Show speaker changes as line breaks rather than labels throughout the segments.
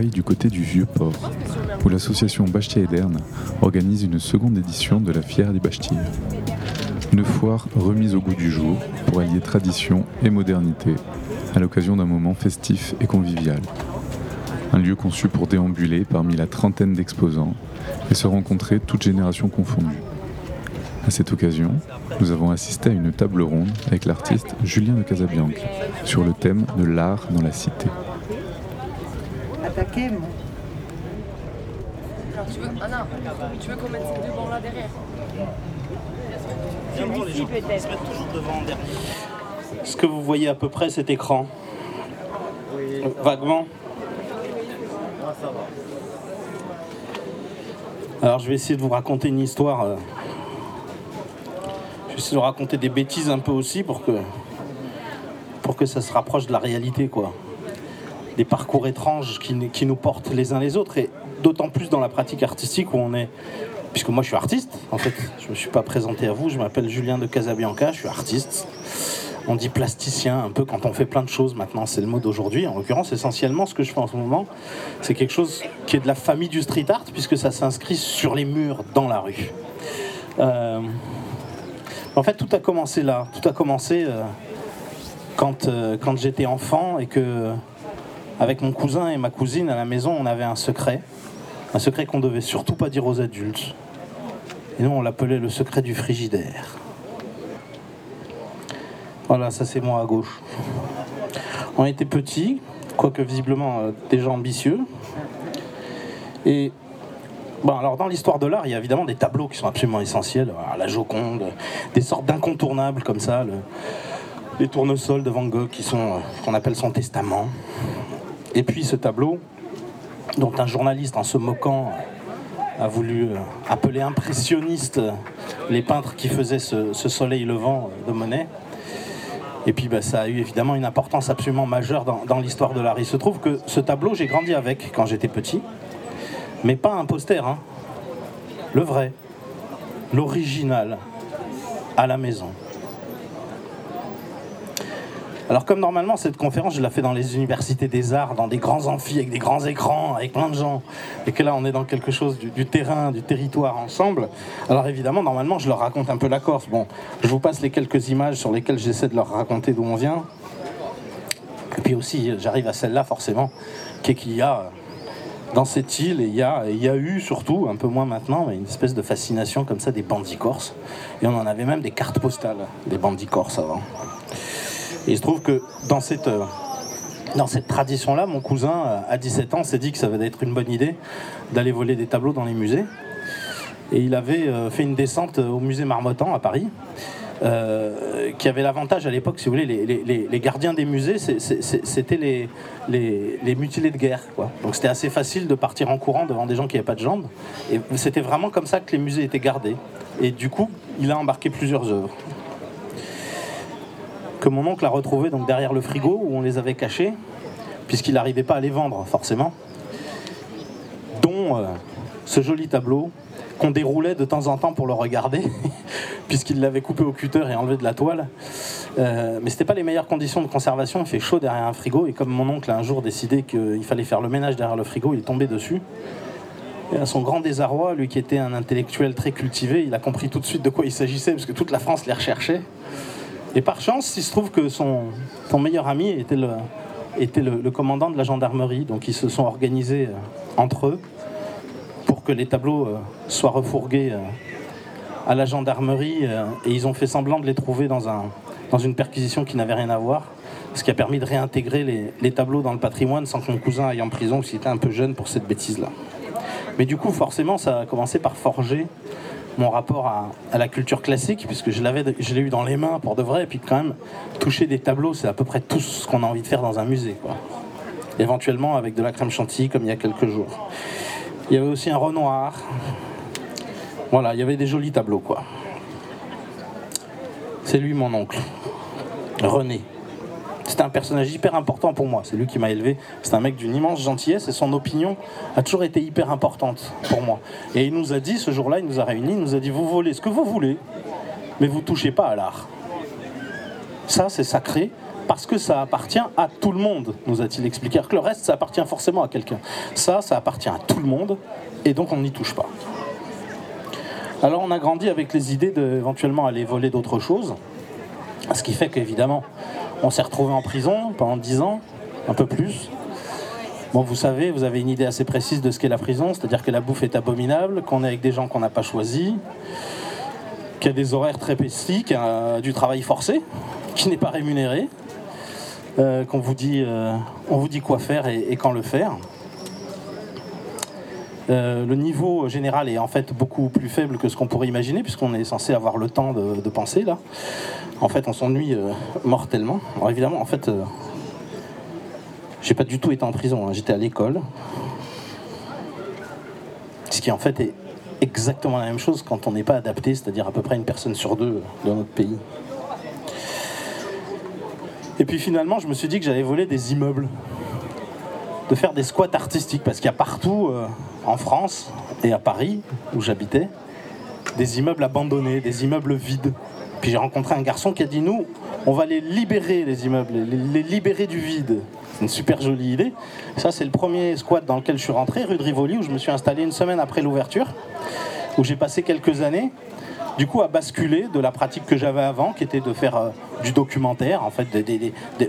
du côté du vieux port, où l'association Bachetier Ederne organise une seconde édition de la Fière des Bachetiers. Une foire remise au goût du jour pour allier tradition et modernité à l'occasion d'un moment festif et convivial. Un lieu conçu pour déambuler parmi la trentaine d'exposants et se rencontrer toutes générations confondues. À cette occasion, nous avons assisté à une table ronde avec l'artiste Julien de Casabianca sur le thème de l'art dans la cité.
Alors, tu veux... Ah non, tu veux qu'on mette ces deux bancs là derrière
Celui-ci peut-être.
toujours devant derrière. Est-ce que vous voyez à peu près cet écran Euh, Vaguement Alors je vais essayer de vous raconter une histoire. euh, Je vais essayer de vous raconter des bêtises un peu aussi pour que pour que ça se rapproche de la réalité quoi. Des parcours étranges qui, nous- portent les uns les autres et d'autant plus dans la pratique artistique où on est puisque moi je suis artiste en fait, je me suis pas présenté à vous, je m'appelle Julien de Casabianca, je suis artiste. On dit plasticien un peu quand on fait plein de choses maintenant, c'est le mot d'aujourd'hui. En l'occurrence, essentiellement, ce que je fais en ce moment, c'est quelque chose qui est de la famille du street art, puisque ça s'inscrit sur les murs, dans la rue. Euh, En fait, tout a commencé là. Tout a commencé euh, quand, euh, quand j'étais enfant et que, avec mon cousin et ma cousine à la maison, on avait un secret. Un secret qu'on devait surtout pas dire aux adultes. Et nous, on l'appelait le secret du frigidaire. Voilà, ça c'est moi à gauche. On était petits, quoique visiblement euh, déjà ambitieux. Et bon, alors dans l'histoire de l'art, il y a évidemment des tableaux qui sont absolument essentiels. La Joconde, des sortes d'incontournables comme ça, le- les tournesols de Van Gogh qui sont euh, qu'on appelle son testament. Et puis ce tableau, dont un journaliste en se moquant a voulu euh, appeler impressionnistes les peintres qui faisaient ce, soleil levant euh, de Monet. Et puis bah, ça a eu évidemment une importance absolument majeure dans, dans l'histoire de l'art. Il se trouve que ce tableau, j'ai grandi avec quand j'étais petit, mais pas un poster, hein. le vrai, l'original, à la maison. Alors comme normalement cette conférence je la fais dans les universités des arts, dans des grands amphis avec des grands écrans, avec plein de gens, et que là on est dans quelque chose du, terrain, du territoire ensemble, alors évidemment normalement je leur raconte un peu la Corse. Bon, je vous passe les quelques images sur lesquelles j'essaie de leur raconter d'où on vient. Et puis aussi j'arrive à celle-là forcément, qui est qu'il y a dans cette île, et il y, a, et il y a eu surtout, un peu moins maintenant, mais une espèce de fascination comme ça des bandits corses. Et on en avait même des cartes postales des bandits corses avant. Il se trouve que dans cette, euh, tradition-là, mon cousin, euh, à 17 ans, s'est dit que ça va être une bonne idée d'aller voler des tableaux dans les musées. Et il avait euh, fait une descente au musée Marmottan à Paris, qui avait l'avantage à l'époque, si vous voulez, les, gardiens des musées, c'était les, mutilés de guerre. Donc c'était assez facile de partir en courant devant des gens qui n'avaient pas de jambes. Et c'était vraiment comme ça que les musées étaient gardés. Et du coup, il a embarqué plusieurs œuvres que mon oncle a retrouvé donc derrière le frigo où on les avait cachés, puisqu'il n'arrivait pas à les vendre forcément, dont euh, ce joli tableau qu'on déroulait de temps en temps pour le regarder, puisqu'il l'avait coupé au cutter et enlevé de la toile. Euh, mais c'était pas les meilleures conditions de conservation, il fait chaud derrière un frigo, et comme mon oncle a un jour décidé qu'il fallait faire le ménage derrière le frigo, il est tombé dessus. Et à son grand désarroi, lui qui était un intellectuel très cultivé, il a compris tout de suite de quoi il s'agissait, parce que toute la France les recherchait. Et par chance, il se trouve que son, meilleur ami était, le, commandant de la gendarmerie. Donc ils se sont organisés euh, entre eux pour que les tableaux euh, soient refourgués euh, à la gendarmerie. et ils ont fait semblant de les trouver dans, un, dans une perquisition qui n'avait rien à voir. Ce qui a permis de réintégrer les, les tableaux dans le patrimoine sans que mon cousin aille en prison, parce qu'il était un peu jeune pour cette bêtise-là. Mais du coup, forcément, ça a commencé par forger mon rapport à, la culture classique, puisque je l'ai eu dans les mains pour de vrai, et puis quand même, toucher des tableaux, c'est à peu près tout ce qu'on a envie de faire dans un musée, quoi. Éventuellement avec de la crème chantilly, comme il y a quelques jours. Il y avait aussi un Renoir. Voilà, il y avait des jolis tableaux, quoi. C'est lui, mon oncle. René. C'était un personnage hyper important pour moi. C'est lui qui m'a élevé. C'est un mec d'une immense gentillesse et son opinion a toujours été hyper importante pour moi. Et il nous a dit, ce jour-là, il nous a réunis, il nous a dit Vous volez ce que vous voulez, mais vous touchez pas à l'art. Ça, c'est sacré. parce que ça appartient à tout le monde, nous a-t-il expliqué. Alors que le reste, ça appartient forcément à quelqu'un. Ça, ça appartient à tout le monde, et donc on n'y touche pas. Alors on a grandi avec les idées d'éventuellement aller voler d'autres choses, ce qui fait qu'évidemment, on s'est retrouvé en prison pendant 10 ans, un peu plus. Bon, vous savez, vous avez une idée assez précise de ce qu'est la prison, c'est-à-dire que la bouffe est abominable, qu'on est avec des gens qu'on n'a pas choisis, qu'il y a des horaires très précis, a du travail forcé, qui n'est pas rémunéré, euh, qu'on vous dit, euh, vous dit quoi faire et, quand le faire. Euh, le niveau général est en fait beaucoup plus faible que ce qu'on pourrait imaginer, puisqu'on est censé avoir le temps de, de penser là. En fait, on s'ennuie mortellement. Alors évidemment, en fait, j'ai pas du tout été en prison, hein. j'étais à l'école. Ce qui en fait est exactement la même chose quand on n'est pas adapté, c'est-à-dire à peu près une personne sur deux dans notre pays. Et puis finalement, je me suis dit que j'allais voler des immeubles, de faire des squats artistiques, parce qu'il y a partout euh, en France et à Paris, où j'habitais, des immeubles abandonnés, des immeubles vides. Puis j'ai rencontré un garçon qui a dit nous, on va les libérer les immeubles, les libérer du vide une super jolie idée. Ça, c'est le premier squat dans lequel je suis rentré, rue de Rivoli, où je me suis installé une semaine après l'ouverture, où j'ai passé quelques années du coup à basculer de la pratique que j'avais avant, qui était de faire euh, du documentaire, en fait,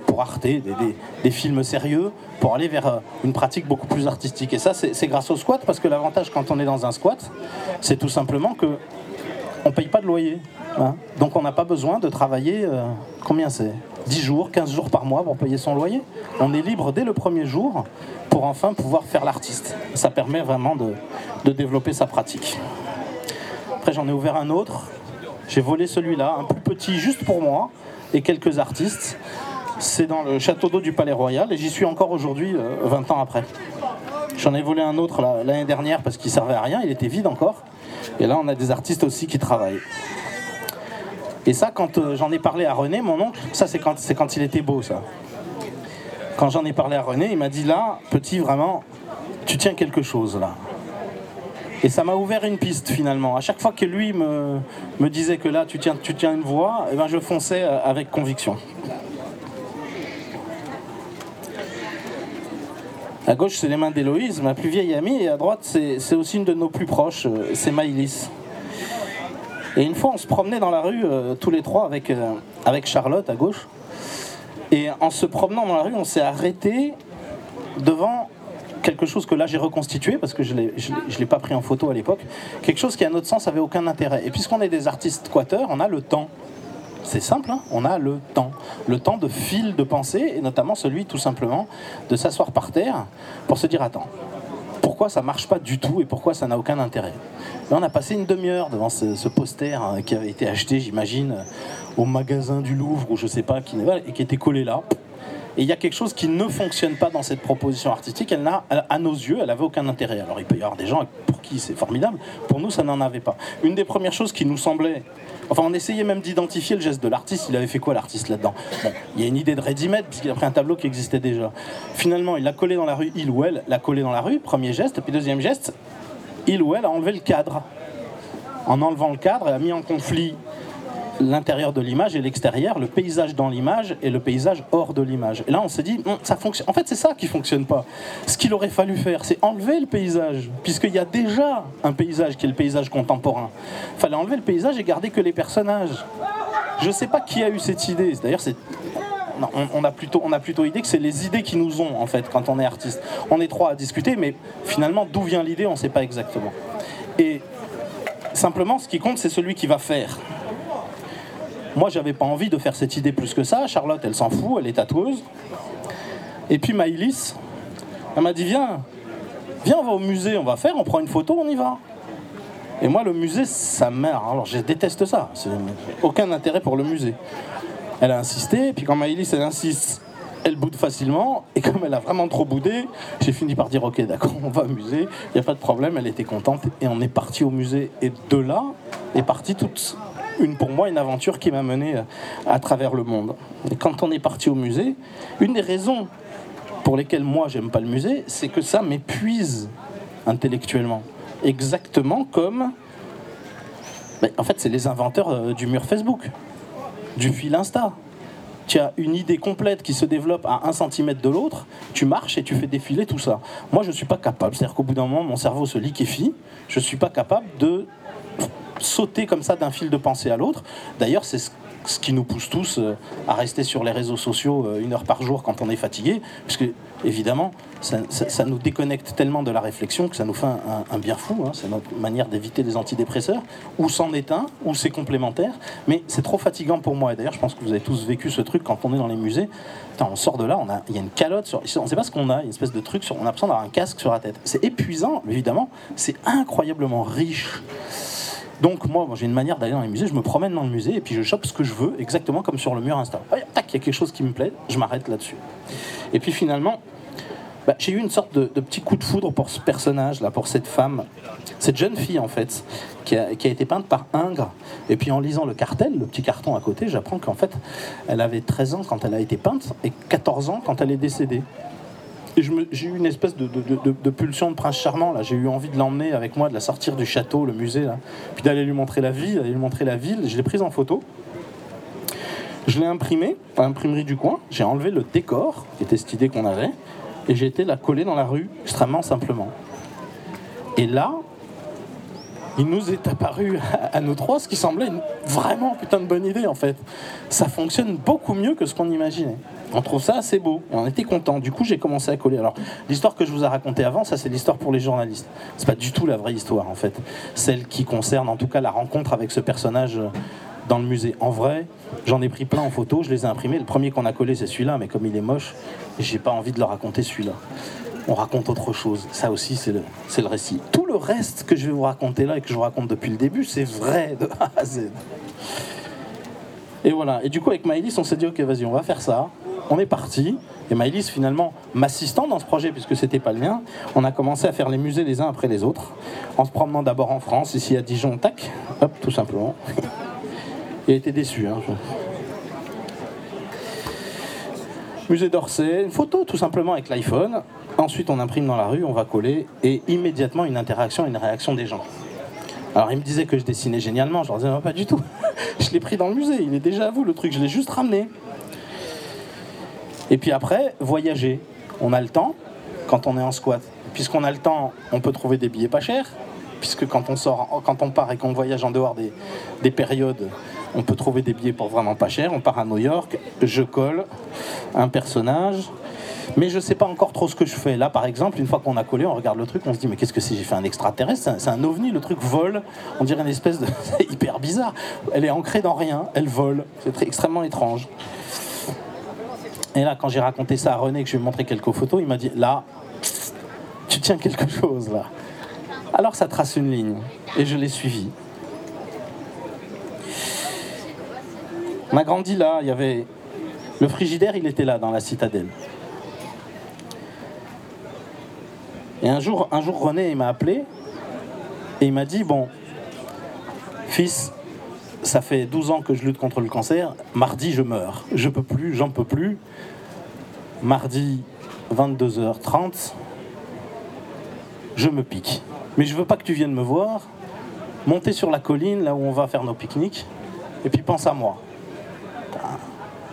pour Arte, des, films sérieux, pour aller vers euh, une pratique beaucoup plus artistique. Et ça, c'est grâce au squat, parce que l'avantage quand on est dans un squat, c'est tout simplement que on paye pas de loyer. Hein. Donc on n'a pas besoin de travailler, euh, combien c'est? 10 jours, 15 jours par mois pour payer son loyer? On est libre dès le premier jour pour enfin pouvoir faire l'artiste. Ça permet vraiment de, développer sa pratique. Après j'en ai ouvert un autre. J'ai volé celui-là, un plus petit juste pour moi et quelques artistes. C'est dans le château d'eau du Palais Royal et j'y suis encore aujourd'hui, 20 euh, ans après. J'en ai volé un autre l'année dernière parce qu'il servait à rien, il était vide encore. Et là, on a des artistes aussi qui travaillent. Et ça, quand euh, j'en ai parlé à René, mon oncle, ça c'est quand, il était beau, ça. Quand j'en ai parlé à René, il m'a dit là, petit, vraiment, tu tiens quelque chose là. Et ça m'a ouvert une piste finalement. À chaque fois que lui me, disait que là, tu tiens, tu tiens une voix, eh ben, je fonçais euh, avec conviction. À gauche, c'est les mains d'Héloïse, ma plus vieille amie, et à droite, c'est aussi une de nos plus proches, euh, c'est Maïlis. Et une fois, on se promenait dans la rue, euh, tous les trois, avec, euh, avec Charlotte à gauche. Et en se promenant dans la rue, on s'est arrêté devant quelque chose que là j'ai reconstitué parce que je ne l'ai pas pris en photo à l'époque. Quelque chose qui, à notre sens, avait aucun intérêt. Et puisqu'on est des artistes quateurs, on a le temps. C'est simple, hein on a le temps. Le temps de fil de pensée, et notamment celui tout simplement de s'asseoir par terre pour se dire attends, pourquoi ça marche pas du tout et pourquoi ça n'a aucun intérêt? on a passé une demi-heure devant ce, poster hein, qui avait été acheté, j'imagine, euh, au magasin du Louvre ou je sais pas, qui, et qui était collé là. Et il y a quelque chose qui ne fonctionne pas dans cette proposition artistique. Elle n'a, à nos yeux, elle n'avait aucun intérêt. Alors il peut y avoir des gens pour qui c'est formidable. Pour nous, ça n'en avait pas. Une des premières choses qui nous semblait Enfin, on essayait même d'identifier le geste de l'artiste. Il avait fait quoi l'artiste là-dedans Il y a une idée de ready-made, puisqu'il a pris un tableau qui existait déjà. Finalement, il l'a collé dans la rue, il ou elle l'a collé dans la rue, premier geste. Puis deuxième geste, il ou elle a enlevé le cadre. En enlevant le cadre, elle a mis en conflit l'intérieur de l'image et l'extérieur, le paysage dans l'image et le paysage hors de l'image. Et là, on s'est dit, ça fonctionne. En fait, c'est ça qui fonctionne pas. Ce qu'il aurait fallu faire, c'est enlever le paysage, puisqu'il y a déjà un paysage qui est le paysage contemporain. Fallait enlever le paysage et garder que les personnages. Je sais pas qui a eu cette idée. D'ailleurs, c'est on, a plutôt, on a plutôt idée que c'est les idées qui nous ont en fait quand on est artiste. On est trois à discuter, mais finalement d'où vient l'idée, on ne sait pas exactement. Et simplement, ce qui compte, c'est celui qui va faire. Moi, j'avais pas envie de faire cette idée plus que ça. Charlotte, elle s'en fout, elle est tatoueuse. Et puis Maïlis, elle m'a dit Viens, viens, on va au musée, on va faire, on prend une photo, on y va. Et moi, le musée, ça mère. Alors, je déteste ça. Aucun intérêt pour le musée. Elle a insisté, et puis quand Maïlis, elle insiste, elle boude facilement, et comme elle a vraiment trop boudé, j'ai fini par dire Ok, d'accord, on va au musée, il n'y a pas de problème, elle était contente, et on est parti au musée. Et de là est partie toute une, pour moi une aventure qui m'a mené euh, à travers le monde. Et quand on est parti au musée, une des raisons pour lesquelles moi j'aime pas le musée, c'est que ça m'épuise intellectuellement. Exactement comme. Ben, en fait, c'est les inventeurs euh, du mur Facebook, du fil Insta. tu as une idée complète qui se développe à un centimètre de l'autre, tu marches et tu fais défiler tout ça. Moi, je ne suis pas capable. C'est-à-dire qu'au bout d'un moment, mon cerveau se liquéfie. Je ne suis pas capable de sauter comme ça d'un fil de pensée à l'autre. D'ailleurs, c'est ce qui nous pousse tous euh, à rester sur les réseaux sociaux euh, une heure par jour quand on est fatigué, puisque évidemment, ça, nous déconnecte tellement de la réflexion que ça nous fait un, bien fou. Hein. C'est notre manière d'éviter les antidépresseurs, ou c'en est un, ou c'est complémentaire, mais c'est trop fatigant pour moi. Et d'ailleurs, je pense que vous avez tous vécu ce truc quand on est dans les musées. on sort de là, il y a une calotte, on ne sait pas ce qu'on a, une espèce de truc, sur, on a besoin d'avoir un casque sur la tête. C'est épuisant, évidemment, c'est incroyablement riche. Donc moi, j'ai une manière d'aller dans les musées, je me promène dans le musée et puis je chope ce que je veux, exactement comme sur le mur Insta. tac, il y a quelque chose qui me plaît, je m'arrête là-dessus. Et puis finalement, bah, j'ai eu une sorte de, petit coup de foudre pour ce personnage-là, pour cette femme, cette jeune fille en fait, qui a, été peinte par Ingres. Et puis en lisant le cartel, le petit carton à côté, j'apprends qu'en fait, elle avait 13 ans quand elle a été peinte et 14 ans quand elle est décédée. Et j'ai eu une espèce de, pulsion de prince charmant. Là, j'ai eu envie de l'emmener avec moi, de la sortir du château, le musée, là, puis d'aller lui montrer la ville, d'aller lui montrer la ville. Je l'ai prise en photo. Je l'ai imprimée à l'imprimerie du coin. J'ai enlevé le décor, qui était cette idée qu'on avait, et j'ai été la coller dans la rue extrêmement simplement. Et là, il nous est apparu à, nous trois ce qui semblait une vraiment putain de bonne idée en fait. Ça fonctionne beaucoup mieux que ce qu'on imaginait. On trouve ça assez beau et on était content. Du coup, j'ai commencé à coller. Alors, l'histoire que je vous ai racontée avant, ça c'est l'histoire pour les journalistes. C'est pas du tout la vraie histoire en fait. Celle qui concerne en tout cas la rencontre avec ce personnage dans le musée. En vrai, j'en ai pris plein en photo, je les ai imprimés. Le premier qu'on a collé, c'est celui-là, mais comme il est moche, j'ai pas envie de le raconter celui-là. On raconte autre chose. Ça aussi, c'est le, le récit. Tout le reste que je vais vous raconter là et que je vous raconte depuis le début, c'est vrai de A à Z. Et voilà. Et du coup, avec Maëlys, on s'est dit, ok, vas-y, on va faire ça on est parti. Et Maëlys, finalement, m'assistant dans ce projet, puisque c'était pas le mien, on a commencé à faire les musées les uns après les autres, en se promenant d'abord en France, ici à Dijon, tac, hop, tout simplement. Il été déçu. Hein, Musée d'Orsay, une photo tout simplement avec l'iPhone. Ensuite, on imprime dans la rue, on va coller, et immédiatement une interaction, une réaction des gens. Alors, il me disait que je dessinais génialement, je leur disais, non, pas du tout. je l'ai pris dans le musée, il est déjà à vous le truc, je l'ai juste ramené. Et puis après, voyager. On a le temps quand on est en squat. Puisqu'on a le temps, on peut trouver des billets pas chers. Puisque quand on sort, quand on part et qu'on voyage en dehors des périodes, on peut trouver des billets pour vraiment pas cher. On part à New York, je colle un personnage, mais je sais pas encore trop ce que je fais. Là, par exemple, une fois qu'on a collé, on regarde le truc, on se dit mais qu'est-ce que c'est? J'ai fait un extraterrestre, c'est un, ovni, le truc vole. On dirait une espèce de, c'est hyper bizarre. Elle est ancrée dans rien, elle vole. C'est extrêmement étrange. Et là, quand j'ai raconté ça à René, que je lui ai montré quelques photos, il m'a dit Là, tu tiens quelque chose là. Alors ça trace une ligne. Et je l'ai suivi. On a grandi là, il y avait. Le frigidaire, il était là, dans la citadelle. Et un jour, un jour René, m'a appelé et il m'a dit Bon, fils, ça fait 12 ans que je lutte contre le cancer. Mardi, je meurs. Je peux plus, j'en peux plus. Mardi, 22h30, je me pique. Mais je veux pas que tu viennes me voir. Monter sur la colline, là où on va faire nos pique-niques, et puis pense à moi.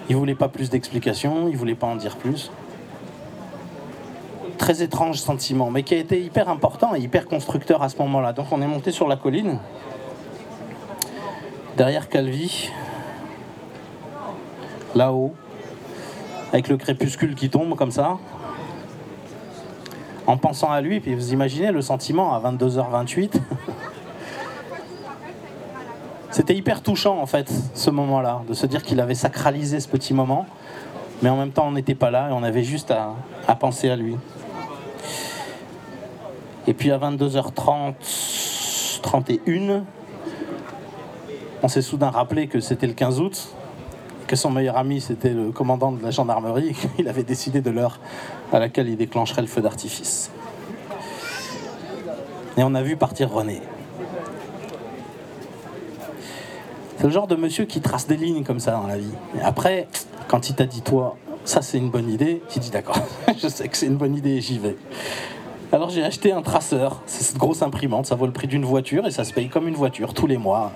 Il voulait pas plus d'explications, il voulait pas en dire plus. Très étrange sentiment, mais qui a été hyper important et hyper constructeur à ce moment-là. Donc on est monté sur la colline derrière Calvi, là-haut, avec le crépuscule qui tombe comme ça, en pensant à lui, puis vous imaginez le sentiment à 22h28. C'était hyper touchant en fait, ce moment-là, de se dire qu'il avait sacralisé ce petit moment, mais en même temps on n'était pas là et on avait juste à, penser à lui. Et puis à 22h30, 31, on s'est soudain rappelé que c'était le 15 août, que son meilleur ami c'était le commandant de la gendarmerie et qu'il avait décidé de l'heure à laquelle il déclencherait le feu d'artifice. Et on a vu partir René. C'est le genre de monsieur qui trace des lignes comme ça dans la vie. Après, quand il t'a dit toi, ça c'est une bonne idée, tu dis d'accord, je sais que c'est une bonne idée j'y vais. Alors j'ai acheté un traceur, c'est cette grosse imprimante, ça vaut le prix d'une voiture et ça se paye comme une voiture tous les mois,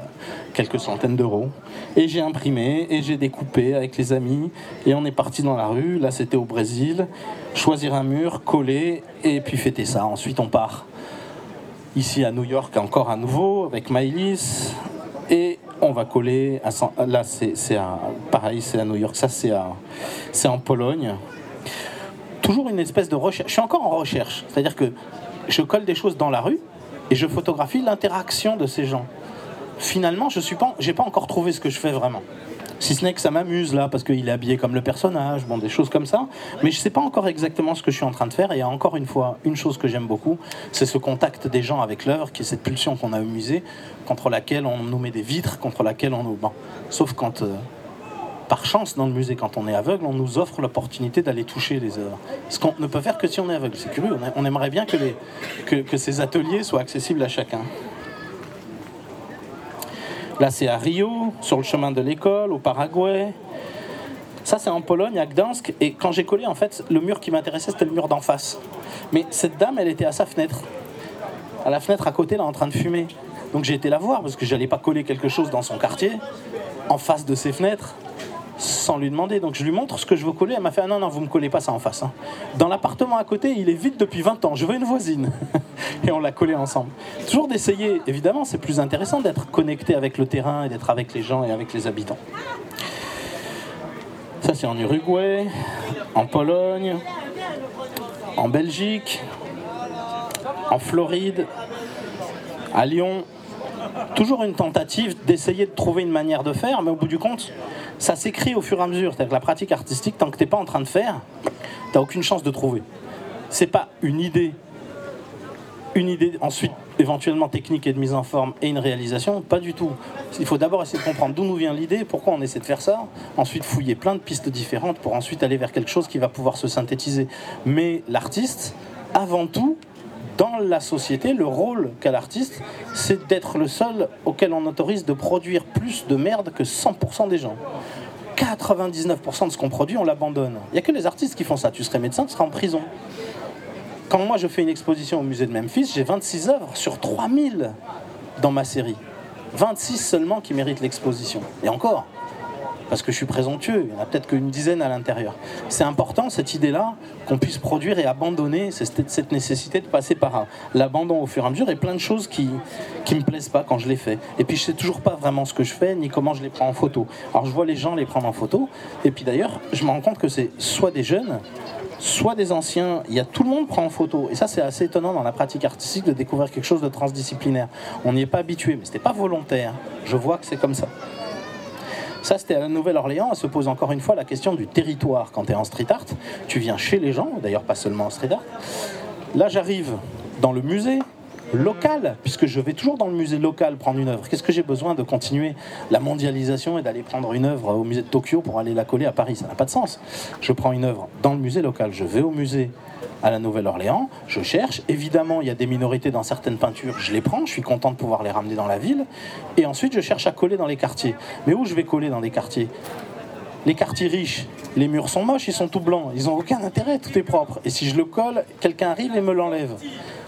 quelques centaines d'euros. Et j'ai imprimé et j'ai découpé avec les amis et on est parti dans la rue, là c'était au Brésil, choisir un mur, coller et puis fêter ça. Ensuite on part ici à New York encore à nouveau avec Maïlis on va coller à, là c'est pareil c'est à New York ça c'est en Pologne toujours une espèce de recherche. Je suis encore en recherche. C'est-à-dire que je colle des choses dans la rue et je photographie l'interaction de ces gens. Finalement, je n'ai pas, pas encore trouvé ce que je fais vraiment. Si ce n'est que ça m'amuse là, parce qu'il est habillé comme le personnage, bon, des choses comme ça. Mais je ne sais pas encore exactement ce que je suis en train de faire. Et encore une fois, une chose que j'aime beaucoup, c'est ce contact des gens avec l'œuvre, qui est cette pulsion qu'on a au musée, contre laquelle on nous met des vitres, contre laquelle on nous. Sauf quand. Euh, par chance, dans le musée, quand on est aveugle, on nous offre l'opportunité d'aller toucher les œuvres. Ce qu'on ne peut faire que si on est aveugle. C'est curieux. On aimerait bien que, ces ateliers soient accessibles à chacun. Là, c'est à Rio, sur le chemin de l'école, au Paraguay. Ça, c'est en Pologne, à Gdansk. Et quand j'ai collé, en fait, le mur qui m'intéressait, c'était le mur d'en face. Mais cette dame, elle était à sa fenêtre. À la fenêtre à côté, là, en train de fumer. Donc j'ai été la voir parce que j'allais pas coller quelque chose dans son quartier, en face de ses fenêtres sans lui demander. Donc je lui montre ce que je veux coller. Elle m'a fait ah non, non, vous me collez pas ça en face. Hein. Dans l'appartement à côté, il est vide depuis 20 ans. Je veux une voisine. et on l'a collé ensemble. Toujours d'essayer, évidemment, c'est plus intéressant d'être connecté avec le terrain et d'être avec les gens et avec les habitants. Ça, c'est en Uruguay, en Pologne, en Belgique, en Floride, à Lyon. Toujours une tentative d'essayer de trouver une manière de faire, mais au bout du compte, ça s'écrit au fur et à mesure. C'est-à-dire que la pratique artistique, tant que tu n'es pas en train de faire, tu n'as aucune chance de trouver. C'est pas une idée, une idée ensuite éventuellement technique et de mise en forme et une réalisation, pas du tout. Il faut d'abord essayer de comprendre d'où nous vient l'idée, pourquoi on essaie de faire ça, ensuite fouiller plein de pistes différentes pour ensuite aller vers quelque chose qui va pouvoir se synthétiser. Mais l'artiste, avant tout, dans la société, le rôle qu'a l'artiste, c'est d'être le seul auquel on autorise de produire plus de merde que 100% des gens. 99% de ce qu'on produit, on l'abandonne. Il n'y a que les artistes qui font ça. Tu serais médecin, tu serais en prison. Quand moi je fais une exposition au musée de Memphis, j'ai 26 œuvres sur 3000 dans ma série. 26 seulement qui méritent l'exposition. Et encore, parce que je suis présomptueux, il n'y en a peut-être qu'une dizaine à l'intérieur. C'est important, cette idée-là, qu'on puisse produire et abandonner cette nécessité de passer par l'abandon au fur et à mesure et plein de choses qui ne me plaisent pas quand je les fais. Et puis je sais toujours pas vraiment ce que je fais ni comment je les prends en photo. Alors je vois les gens les prendre en photo, et puis d'ailleurs, je me rends compte que c'est soit des jeunes, soit des anciens, il y a tout le monde prend en photo. Et ça, c'est assez étonnant dans la pratique artistique de découvrir quelque chose de transdisciplinaire. On n'y est pas habitué, mais ce n'était pas volontaire. Je vois que c'est comme ça. Ça, c'était à la Nouvelle-Orléans. Elle se pose encore une fois la question du territoire. Quand tu es en street art, tu viens chez les gens, d'ailleurs pas seulement en street art. Là, j'arrive dans le musée local, puisque je vais toujours dans le musée local prendre une œuvre. Qu'est-ce que j'ai besoin de continuer la mondialisation et d'aller prendre une œuvre au musée de Tokyo pour aller la coller à Paris? Ça n'a pas de sens. Je prends une œuvre dans le musée local, je vais au musée à la Nouvelle-Orléans, je cherche. Évidemment, il y a des minorités dans certaines peintures, je les prends, je suis content de pouvoir les ramener dans la ville. Et ensuite, je cherche à coller dans les quartiers. Mais où je vais coller dans les quartiers? Les quartiers riches, les murs sont moches, ils sont tout blancs, ils n'ont aucun intérêt, tout est propre. Et si je le colle, quelqu'un arrive et me l'enlève.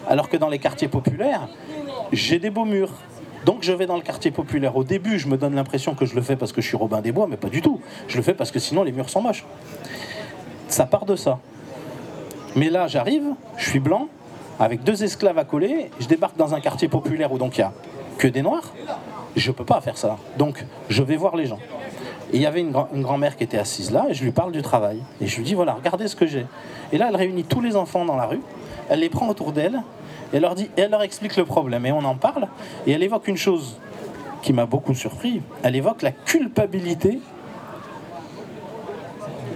Alors que dans les quartiers populaires, j'ai des beaux murs. Donc je vais dans le quartier populaire. Au début, je me donne l'impression que je le fais parce que je suis Robin des Bois, mais pas du tout. Je le fais parce que sinon les murs sont moches. Ça part de ça. Mais là, j'arrive, je suis blanc, avec deux esclaves à coller, je débarque dans un quartier populaire où donc il n'y a que des noirs. Je ne peux pas faire ça. Donc, je vais voir les gens. Il y avait une, grand-mère qui était assise là, et je lui parle du travail. Et je lui dis, voilà, regardez ce que j'ai. Et là, elle réunit tous les enfants dans la rue, elle les prend autour d'elle, et elle leur explique le problème. Et on en parle, et elle évoque une chose qui m'a beaucoup surpris. Elle évoque la culpabilité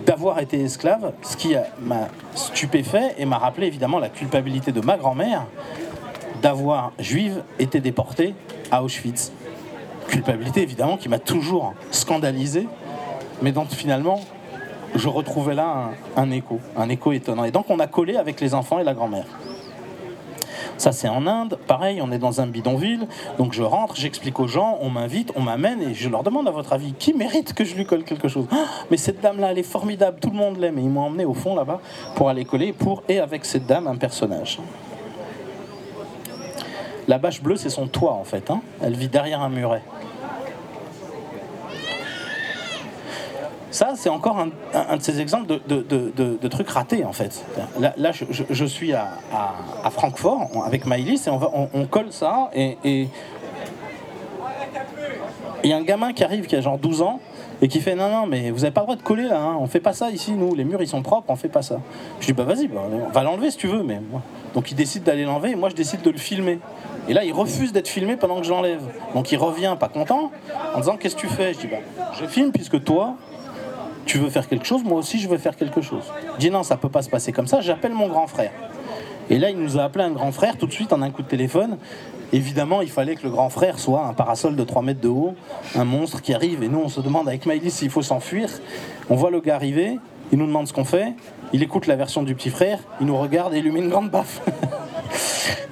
d'avoir été esclave, ce qui m'a stupéfait et m'a rappelé évidemment la culpabilité de ma grand-mère d'avoir, juive, été déportée à Auschwitz. Culpabilité évidemment qui m'a toujours scandalisé, mais dont finalement je retrouvais là un, un écho, un écho étonnant. Et donc on a collé avec les enfants et la grand-mère. Ça, c'est en Inde. Pareil, on est dans un bidonville. Donc je rentre, j'explique aux gens, on m'invite, on m'amène et je leur demande à votre avis, qui mérite que je lui colle quelque chose? Ah, mais cette dame-là, elle est formidable, tout le monde l'aime. Et ils m'ont emmené au fond là-bas pour aller coller pour et avec cette dame un personnage. La bâche bleue, c'est son toit en fait. Hein. Elle vit derrière un muret. Ça, c'est encore un, de ces exemples de, trucs ratés, en fait. Là, je, suis à, Francfort avec Maïlis et on, colle ça et il y a un gamin qui arrive qui a genre 12 ans et qui fait non non mais vous avez pas le droit de coller là hein, on fait pas ça ici nous les murs ils sont propres on fait pas ça. Je dis bah vas-y bah, on va l'enlever si tu veux mais donc il décide d'aller l'enlever et moi je décide de le filmer. Et là il refuse d'être filmé pendant que je l'enlève. Donc il revient pas content en disant qu'est-ce que tu fais? Je dis bah je filme puisque toi tu veux faire quelque chose moi aussi je veux faire quelque chose je dis non ça peut pas se passer comme ça j'appelle mon grand frère et là, il nous a appelé un grand frère tout de suite en un coup de téléphone. Évidemment, il fallait que le grand frère soit un parasol de 3 mètres de haut, un monstre qui arrive. Et nous, on se demande avec Maïlis s'il faut s'enfuir. On voit le gars arriver, il nous demande ce qu'on fait. Il écoute la version du petit frère, il nous regarde et il lui met une grande baffe.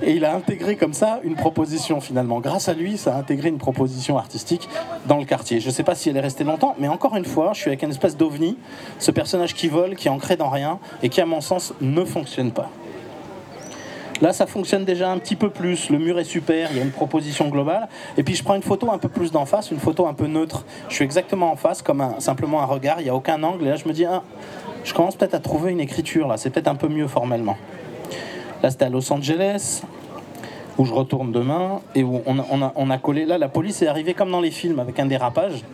Et il a intégré comme ça une proposition finalement. Grâce à lui, ça a intégré une proposition artistique dans le quartier. Je ne sais pas si elle est restée longtemps, mais encore une fois, je suis avec une espèce d'ovni, ce personnage qui vole, qui est ancré dans rien et qui, à mon sens, ne fonctionne pas. Là, ça fonctionne déjà un petit peu plus. Le mur est super, il y a une proposition globale. Et puis, je prends une photo un peu plus d'en face, une photo un peu neutre. Je suis exactement en face, comme un- simplement un regard, il n'y a aucun angle. Et là, je me dis, ah, je commence peut-être à trouver une écriture, là. C'est peut-être un peu mieux formellement. Là, c'était à Los Angeles, où je retourne demain, et où on a, collé. Là, la police est arrivée comme dans les films, avec un dérapage.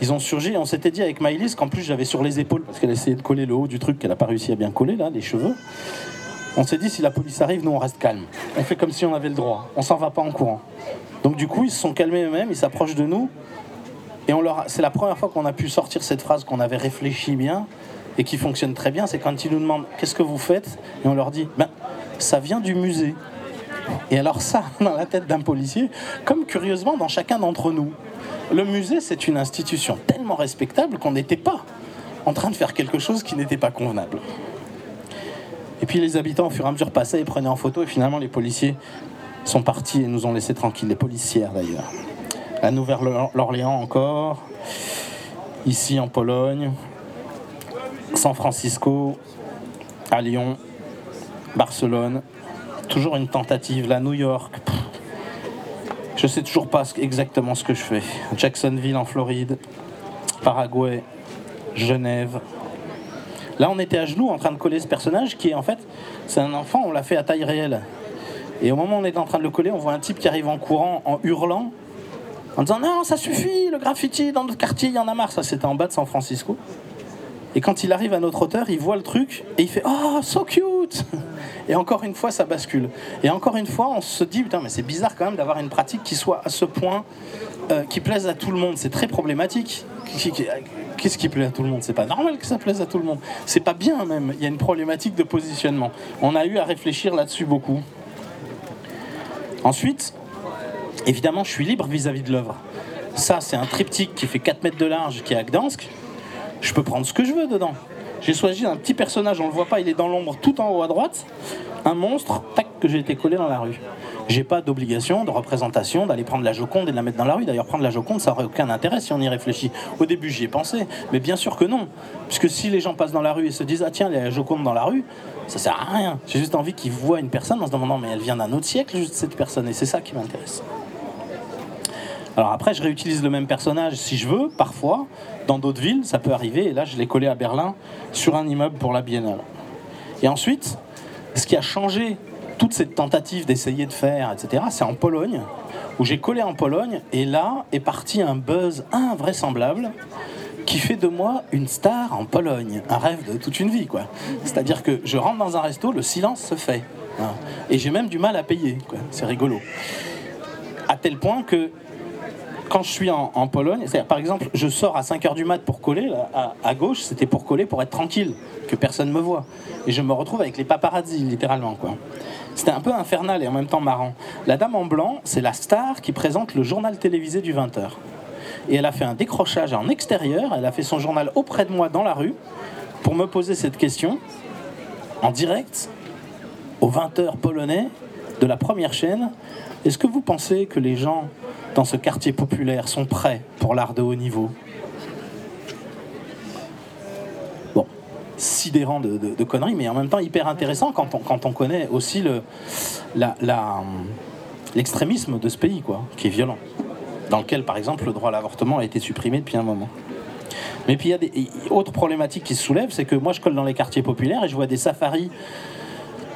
Ils ont surgi, et on s'était dit avec Maïlis qu'en plus j'avais sur les épaules, parce qu'elle essayait de coller le haut du truc qu'elle n'a pas réussi à bien coller, là, les cheveux. On s'est dit, si la police arrive, nous on reste calme. On fait comme si on avait le droit. On s'en va pas en courant. Donc du coup, ils se sont calmés eux-mêmes, ils s'approchent de nous. Et on leur c'est la première fois qu'on a pu sortir cette phrase qu'on avait réfléchi bien et qui fonctionne très bien. C'est quand ils nous demandent qu'est-ce que vous faites? Et on leur dit, ben, ça vient du musée. Et alors ça, dans la tête d'un policier, comme curieusement dans chacun d'entre nous, le musée, c'est une institution tellement respectable qu'on n'était pas en train de faire quelque chose qui n'était pas convenable. Et puis les habitants, au fur et à mesure, passaient et prenaient en photo. Et finalement, les policiers sont partis et nous ont laissés tranquilles. Les policières, d'ailleurs. À Nouvelle-Orléans encore. Ici, en Pologne. San Francisco. À Lyon. Barcelone. Toujours une tentative. Là, New York. Je sais toujours pas exactement ce que je fais. Jacksonville, en Floride. Paraguay. Genève. Là, on était à genoux en train de coller ce personnage qui est en fait, c'est un enfant, on l'a fait à taille réelle. Et au moment où on est en train de le coller, on voit un type qui arrive en courant, en hurlant, en disant Non, ça suffit, le graffiti dans notre quartier, il y en a marre. Ça, c'était en bas de San Francisco. Et quand il arrive à notre hauteur, il voit le truc et il fait Oh, so cute Et encore une fois, ça bascule. Et encore une fois, on se dit Putain, mais c'est bizarre quand même d'avoir une pratique qui soit à ce point, euh, qui plaise à tout le monde. C'est très problématique. Qu'est-ce qui plaît à tout le monde? C'est pas normal que ça plaise à tout le monde. C'est pas bien même. Il y a une problématique de positionnement. On a eu à réfléchir là-dessus beaucoup. Ensuite, évidemment, je suis libre vis-à-vis de l'œuvre. Ça, c'est un triptyque qui fait 4 mètres de large, qui est à Gdansk. Je peux prendre ce que je veux dedans. J'ai choisi un petit personnage, on le voit pas, il est dans l'ombre tout en haut à droite. Un monstre, tac, que j'ai été collé dans la rue. J'ai pas d'obligation, de représentation, d'aller prendre la Joconde et de la mettre dans la rue. D'ailleurs, prendre la Joconde, ça aurait aucun intérêt si on y réfléchit. Au début, j'y ai pensé, mais bien sûr que non. Puisque si les gens passent dans la rue et se disent, ah tiens, il y a la Joconde dans la rue, ça sert à rien. J'ai juste envie qu'ils voient une personne en se demandant, mais elle vient d'un autre siècle, juste cette personne, et c'est ça qui m'intéresse. Alors après, je réutilise le même personnage si je veux, parfois, dans d'autres villes, ça peut arriver. Et là, je l'ai collé à Berlin sur un immeuble pour la Biennale. Et ensuite, ce qui a changé toute cette tentative d'essayer de faire, etc., c'est en Pologne, où j'ai collé en Pologne, et là est parti un buzz invraisemblable qui fait de moi une star en Pologne, un rêve de toute une vie, quoi. C'est-à-dire que je rentre dans un resto, le silence se fait, hein. et j'ai même du mal à payer, quoi. C'est rigolo. À tel point que quand je suis en, en Pologne, par exemple, je sors à 5h du mat pour coller, à gauche, c'était pour coller, pour être tranquille, que personne me voit. Et je me retrouve avec les paparazzi, littéralement, quoi. C'était un peu infernal et en même temps marrant. La dame en blanc, c'est la star qui présente le journal télévisé du 20h. Et elle a fait un décrochage en extérieur, elle a fait son journal auprès de moi dans la rue, pour me poser cette question, en direct, aux 20h polonais, de la première chaîne. Est-ce que vous pensez que les gens dans ce quartier populaire sont prêts pour l'art de haut niveau Bon, sidérant de, conneries, mais en même temps hyper intéressant quand on, quand on connaît aussi le, l'extrémisme de ce pays, quoi, qui est violent, dans lequel, par exemple, le droit à l'avortement a été supprimé depuis un moment. Mais puis il y a des autres problématiques qui se soulèvent, c'est que moi je colle dans les quartiers populaires et je vois des safaris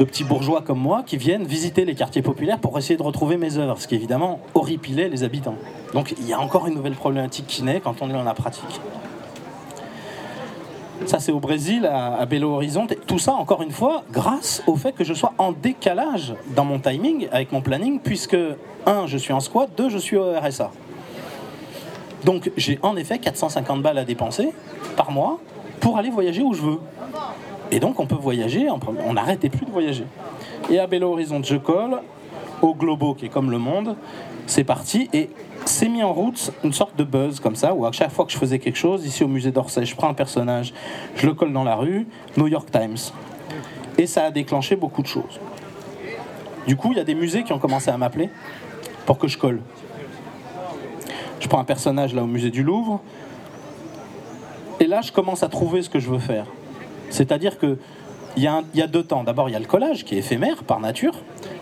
de petits bourgeois comme moi qui viennent visiter les quartiers populaires pour essayer de retrouver mes œuvres, ce qui évidemment horripilait les habitants. Donc il y a encore une nouvelle problématique qui naît quand on est dans la pratique. Ça, c'est au Brésil, à, Belo Horizonte. Tout ça, encore une fois, grâce au fait que je sois en décalage dans mon timing, avec mon planning, puisque, un, je suis en squat, deux, je suis au RSA. Donc, j'ai en effet 450 balles à dépenser par mois pour aller voyager où je veux. Et donc, on peut voyager, on n'arrêtait plus de voyager. Et à Belo Horizonte, je colle au Globo, qui est comme le monde. C'est parti. Et s'est mis en route une sorte de buzz comme ça, où à chaque fois que je faisais quelque chose, ici au musée d'Orsay, je prends un personnage, je le colle dans la rue, New York Times. Et ça a déclenché beaucoup de choses. Du coup, il y a des musées qui ont commencé à m'appeler pour que je colle. Je prends un personnage là au musée du Louvre, et là, je commence à trouver ce que je veux faire. C'est-à-dire que il y, a deux temps. D'abord, il y a le collage qui est éphémère par nature,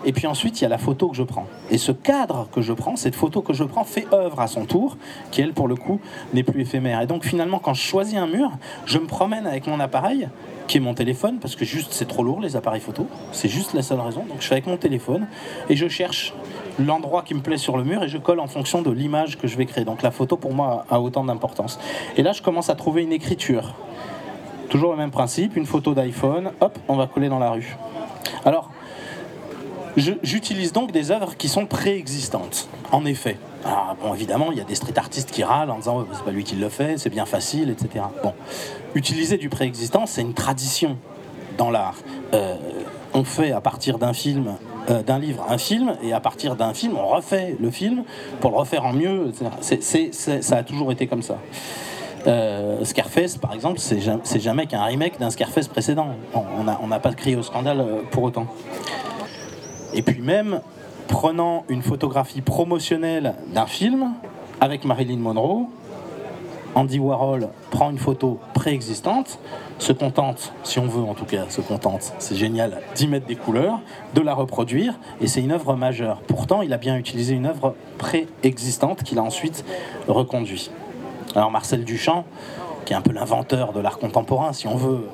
et puis ensuite, il y a la photo que je prends. Et ce cadre que je prends, cette photo que je prends, fait œuvre à son tour, qui elle, pour le coup, n'est plus éphémère. Et donc finalement, quand je choisis un mur, je me promène avec mon appareil, qui est mon téléphone, parce que juste c'est trop lourd les appareils photo, c'est juste la seule raison. Donc je fais avec mon téléphone et je cherche l'endroit qui me plaît sur le mur et je colle en fonction de l'image que je vais créer. Donc la photo pour moi a autant d'importance. Et là je commence à trouver une écriture. Toujours le même principe, une photo d'iPhone, hop, on va coller dans la rue. Alors, J'utilise donc des œuvres qui sont préexistantes, en effet. Alors, bon, évidemment, il y a des street artistes qui râlent en disant c'est pas lui qui le fait, c'est bien facile, etc. Bon, utiliser du préexistant, c'est une tradition dans l'art. Euh, on fait à partir d'un film, euh, d'un livre, un film, et à partir d'un film, on refait le film pour le refaire en mieux. etc. ça a toujours été comme ça. Euh, Scarface, par exemple, c'est jamais, jamais qu'un remake d'un Scarface précédent. on n'a pas crié au scandale pour autant. Et puis même, prenant une photographie promotionnelle d'un film avec Marilyn Monroe, Andy Warhol prend une photo préexistante, se contente, si on veut en tout cas, se contente, c'est génial, d'y mettre des couleurs, de la reproduire, et c'est une œuvre majeure. Pourtant, il a bien utilisé une œuvre préexistante qu'il a ensuite reconduit. Alors Marcel Duchamp, qui est un peu l'inventeur de l'art contemporain, si on veut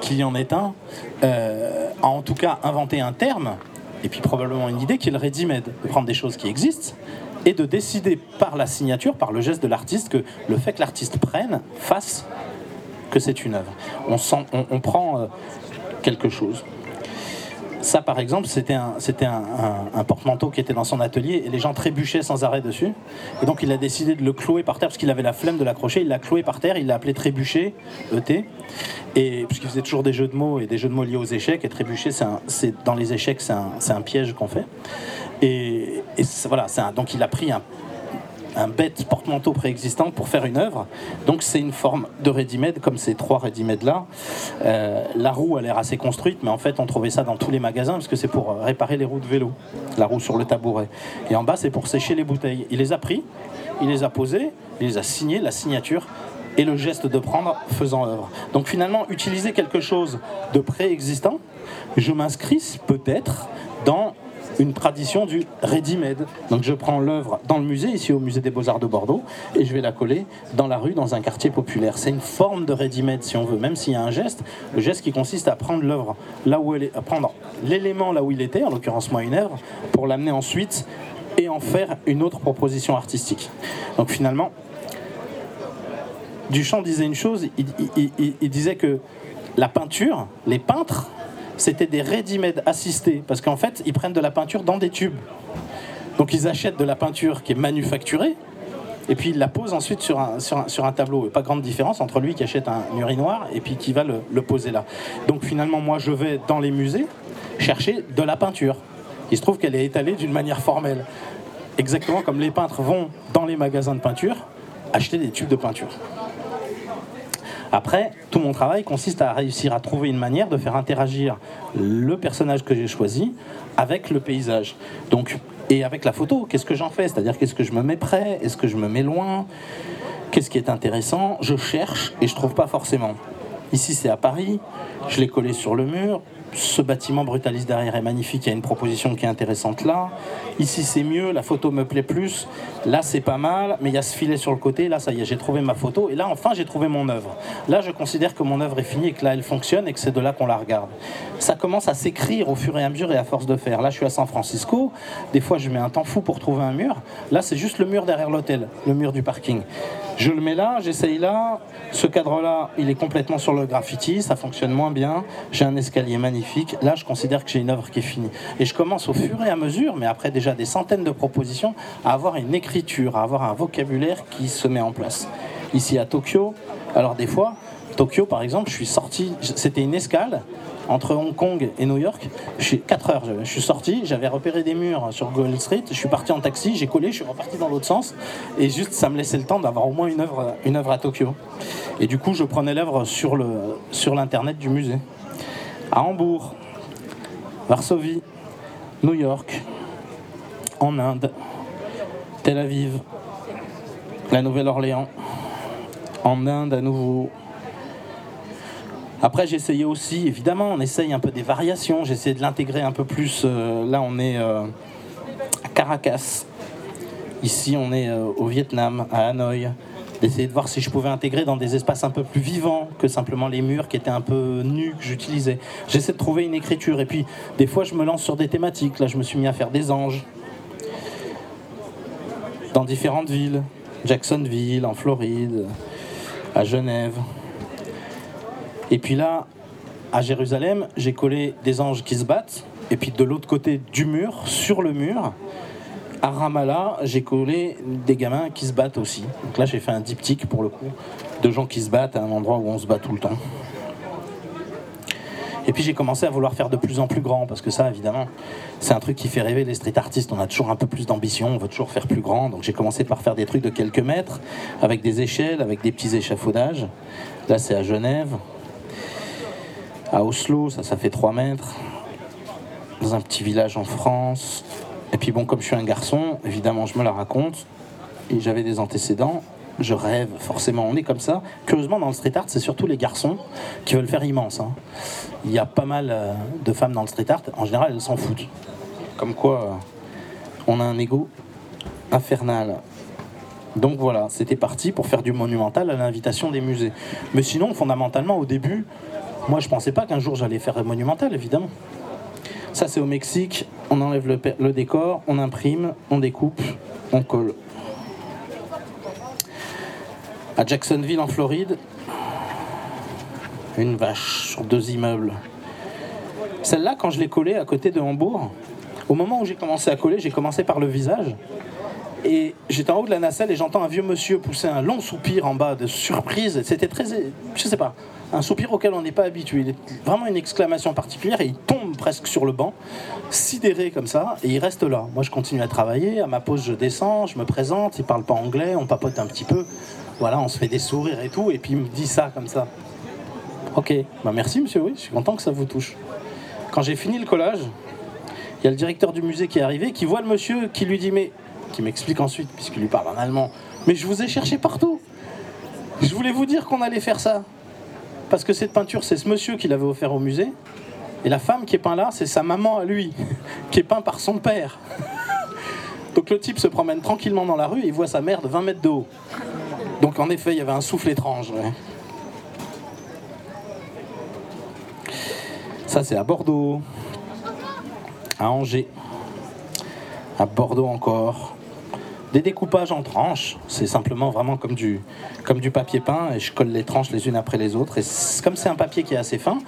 qu'il y en ait un, euh, a en tout cas inventé un terme et puis probablement une idée qui est le ready-made, de prendre des choses qui existent et de décider par la signature, par le geste de l'artiste, que le fait que l'artiste prenne fasse que c'est une œuvre. On, prend euh, quelque chose. Ça, par exemple, c'était un, c'était porte-manteau qui était dans son atelier et les gens trébuchaient sans arrêt dessus. Et donc, il a décidé de le clouer par terre parce qu'il avait la flemme de l'accrocher. Il l'a cloué par terre, il l'a appelé trébucher, ET. Et puisqu'il faisait toujours des jeux de mots et des jeux de mots liés aux échecs, et trébucher, c'est, dans les échecs, c'est un, piège qu'on fait. Et, voilà, donc il a pris un un bête porte-manteau préexistant pour faire une œuvre. Donc c'est une forme de ready-made, comme ces trois ready-made là. Euh, la roue a l'air assez construite, mais en fait on trouvait ça dans tous les magasins parce que c'est pour réparer les roues de vélo, la roue sur le tabouret. Et en bas c'est pour sécher les bouteilles. Il les a pris, il les a posées, il les a signés, la signature et le geste de prendre faisant œuvre. Donc finalement, utiliser quelque chose de préexistant, je m'inscris peut-être dans une tradition du ready-made. Donc je prends l'œuvre dans le musée, ici au musée des Beaux-Arts de Bordeaux, et je vais la coller dans la rue, dans un quartier populaire. C'est une forme de ready-made, si on veut, même s'il y a un geste, le geste qui consiste à prendre l'œuvre là où elle est, à prendre l'élément là où il était, en l'occurrence moi une œuvre, pour l'amener ensuite et en faire une autre proposition artistique. Donc finalement, Duchamp disait une chose, il disait que la peinture, les peintres, c'était des ready-made assistés, parce qu'en fait, ils prennent de la peinture dans des tubes. Donc ils achètent de la peinture qui est manufacturée, et puis ils la posent ensuite sur un, sur un, tableau. Pas grande différence entre lui qui achète un urinoir et puis qui va le, le poser là. Donc finalement, moi, je vais dans les musées chercher de la peinture. Il se trouve qu'elle est étalée d'une manière formelle. Exactement comme les peintres vont dans les magasins de peinture acheter des tubes de peinture. Après, tout mon travail consiste à réussir à trouver une manière de faire interagir le personnage que j'ai choisi avec le paysage. Et avec la photo, qu'est-ce que j'en fais? C'est-à-dire, qu'est-ce que je me mets près? Est-ce que je me mets loin? Qu'est-ce qui est intéressant? Je cherche et je trouve pas forcément. Ici, c'est à Paris. Je l'ai collé sur le mur. Ce bâtiment brutaliste derrière est magnifique. Il y a une proposition qui est intéressante là. Ici, c'est mieux. La photo me plaît plus. Là, c'est pas mal. Mais il y a ce filet sur le côté. Là, ça y est, j'ai trouvé ma photo. Et là, enfin, j'ai trouvé mon œuvre. Là, je considère que mon œuvre est finie et que là, elle fonctionne et que c'est de là qu'on la regarde. Ça commence à s'écrire au fur et à mesure et à force de faire. Là, je suis à San Francisco. Des fois, je mets un temps fou pour trouver un mur. Là, c'est juste le mur derrière l'hôtel, le mur du parking. Je le mets là, j'essaye là. Ce cadre-là, il est complètement sur le graffiti, ça fonctionne moins bien. J'ai un escalier magnifique. Là, je considère que j'ai une œuvre qui est finie. Et je commence au fur et à mesure, mais après déjà des centaines de propositions, à avoir une écriture, à avoir un vocabulaire qui se met en place. Ici à Tokyo, alors des fois, Tokyo par exemple, je suis sorti, c'était une escale, entre Hong Kong et New York. Je suis 4 heures. Je suis sorti, j'avais repéré des murs sur Gold Street. Je suis parti en taxi, j'ai collé, je suis reparti dans l'autre sens. Et juste, ça me laissait le temps d'avoir au moins une œuvre, une œuvre à Tokyo. Et du coup, je prenais l'œuvre sur, sur l'internet du musée. À Hambourg, Varsovie, New York, en Inde, Tel Aviv, la Nouvelle-Orléans, en Inde à nouveau, après, j'essayais aussi, évidemment, on essaye un peu des variations. J'essayais de l'intégrer un peu plus. Euh, là, on est euh, à Caracas. Ici, on est euh, au Vietnam, à Hanoï. D'essayer de voir si je pouvais intégrer dans des espaces un peu plus vivants que simplement les murs qui étaient un peu nus que j'utilisais. J'essaie de trouver une écriture. Et puis, des fois, je me lance sur des thématiques. Là, je me suis mis à faire des anges dans différentes villes. Jacksonville, en Floride, à Genève. Et puis là, à Jérusalem, j'ai collé des anges qui se battent. Et puis de l'autre côté du mur, sur le mur, à Ramallah, j'ai collé des gamins qui se battent aussi. Donc là, j'ai fait un diptyque pour le coup, de gens qui se battent à un endroit où on se bat tout le temps. Et puis j'ai commencé à vouloir faire de plus en plus grand, parce que ça, évidemment, c'est un truc qui fait rêver les street artistes. On a toujours un peu plus d'ambition, on veut toujours faire plus grand. Donc j'ai commencé par faire des trucs de quelques mètres, avec des échelles, avec des petits échafaudages. Là, c'est à Genève. À Oslo, ça, ça fait 3 mètres. Dans un petit village en France. Et puis bon, comme je suis un garçon, évidemment, je me la raconte. Et j'avais des antécédents. Je rêve, forcément, on est comme ça. Curieusement, dans le street art, c'est surtout les garçons qui veulent faire immense. Hein. Il y a pas mal euh, de femmes dans le street art. En général, elles s'en foutent. Comme quoi, euh, on a un ego infernal. Donc voilà, c'était parti pour faire du monumental à l'invitation des musées. Mais sinon, fondamentalement, au début, moi, je pensais pas qu'un jour j'allais faire monumental, évidemment. Ça, c'est au Mexique. On enlève le, décor, on imprime, on découpe, on colle. À Jacksonville, en Floride, une vache sur deux immeubles. Celle-là, quand je l'ai collée à côté de Hambourg, au moment où j'ai commencé à coller, j'ai commencé par le visage. Et j'étais en haut de la nacelle et j'entends un vieux monsieur pousser un long soupir en bas de surprise. C'était très. Je sais pas un soupir auquel on n'est pas habitué. vraiment une exclamation particulière et il tombe presque sur le banc, sidéré comme ça, et il reste là. Moi, je continue à travailler. À ma pause, je descends, je me présente. Il parle pas anglais, on papote un petit peu. Voilà, on se fait des sourires et tout, et puis il me dit ça comme ça. Ok, bah merci monsieur, oui, je suis content que ça vous touche. Quand j'ai fini le collage, il y a le directeur du musée qui est arrivé, qui voit le monsieur, qui lui dit mais, qui m'explique ensuite, puisqu'il lui parle en allemand, mais je vous ai cherché partout. Je voulais vous dire qu'on allait faire ça. Parce que cette peinture, c'est ce monsieur qui l'avait offert au musée. Et la femme qui est peinte là, c'est sa maman à lui, qui est peinte par son père. Donc le type se promène tranquillement dans la rue et il voit sa mère de 20 mètres de haut. Donc en effet, il y avait un souffle étrange. Ça, c'est à Bordeaux, à Angers, à Bordeaux encore, des découpages en tranches, c'est simplement vraiment comme du, papier peint et je colle les tranches les unes après les autres. Et comme c'est un papier qui est assez fin,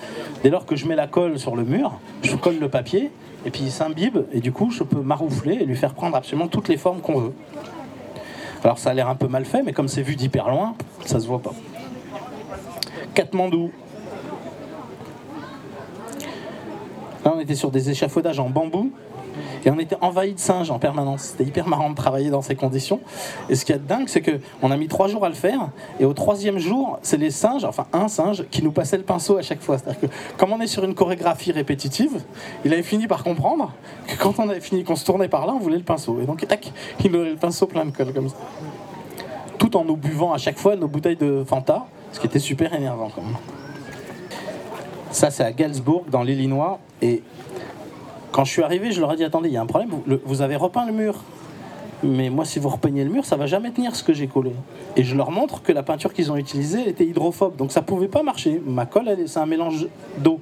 dès lors que je mets la colle sur le mur, je colle le papier et puis il s'imbibe et du coup je peux maroufler et lui faire prendre absolument toutes les formes qu'on veut. Alors ça a l'air un peu mal fait, mais comme c'est vu d'hyper loin, ça se voit pas. Katmandou. Là on était sur des échafaudages en bambou et on était envahi de singes en permanence. C'était hyper marrant de travailler dans ces conditions. Et ce qui est dingue, c'est qu'on a mis trois jours à le faire. Et au troisième jour, c'est les singes, enfin un singe, qui nous passait le pinceau à chaque fois. C'est-à-dire que comme on est sur une chorégraphie répétitive, il avait fini par comprendre que quand on avait fini, qu'on se tournait par là, on voulait le pinceau. Et donc, tac, il nous donnait le pinceau plein de colle comme ça. Tout en nous buvant à chaque fois nos bouteilles de Fanta, ce qui était super énervant quand même. Ça, c'est à Galesburg, dans l'Illinois. Et quand je suis arrivé, je leur ai dit attendez, il y a un problème. Vous, vous avez repeint le mur. Mais moi, si vous repeignez le mur, ça va jamais tenir ce que j'ai collé. Et je leur montre que la peinture qu'ils ont utilisée était hydrophobe. Donc ça pouvait pas marcher. Ma colle, c'est un mélange d'eau.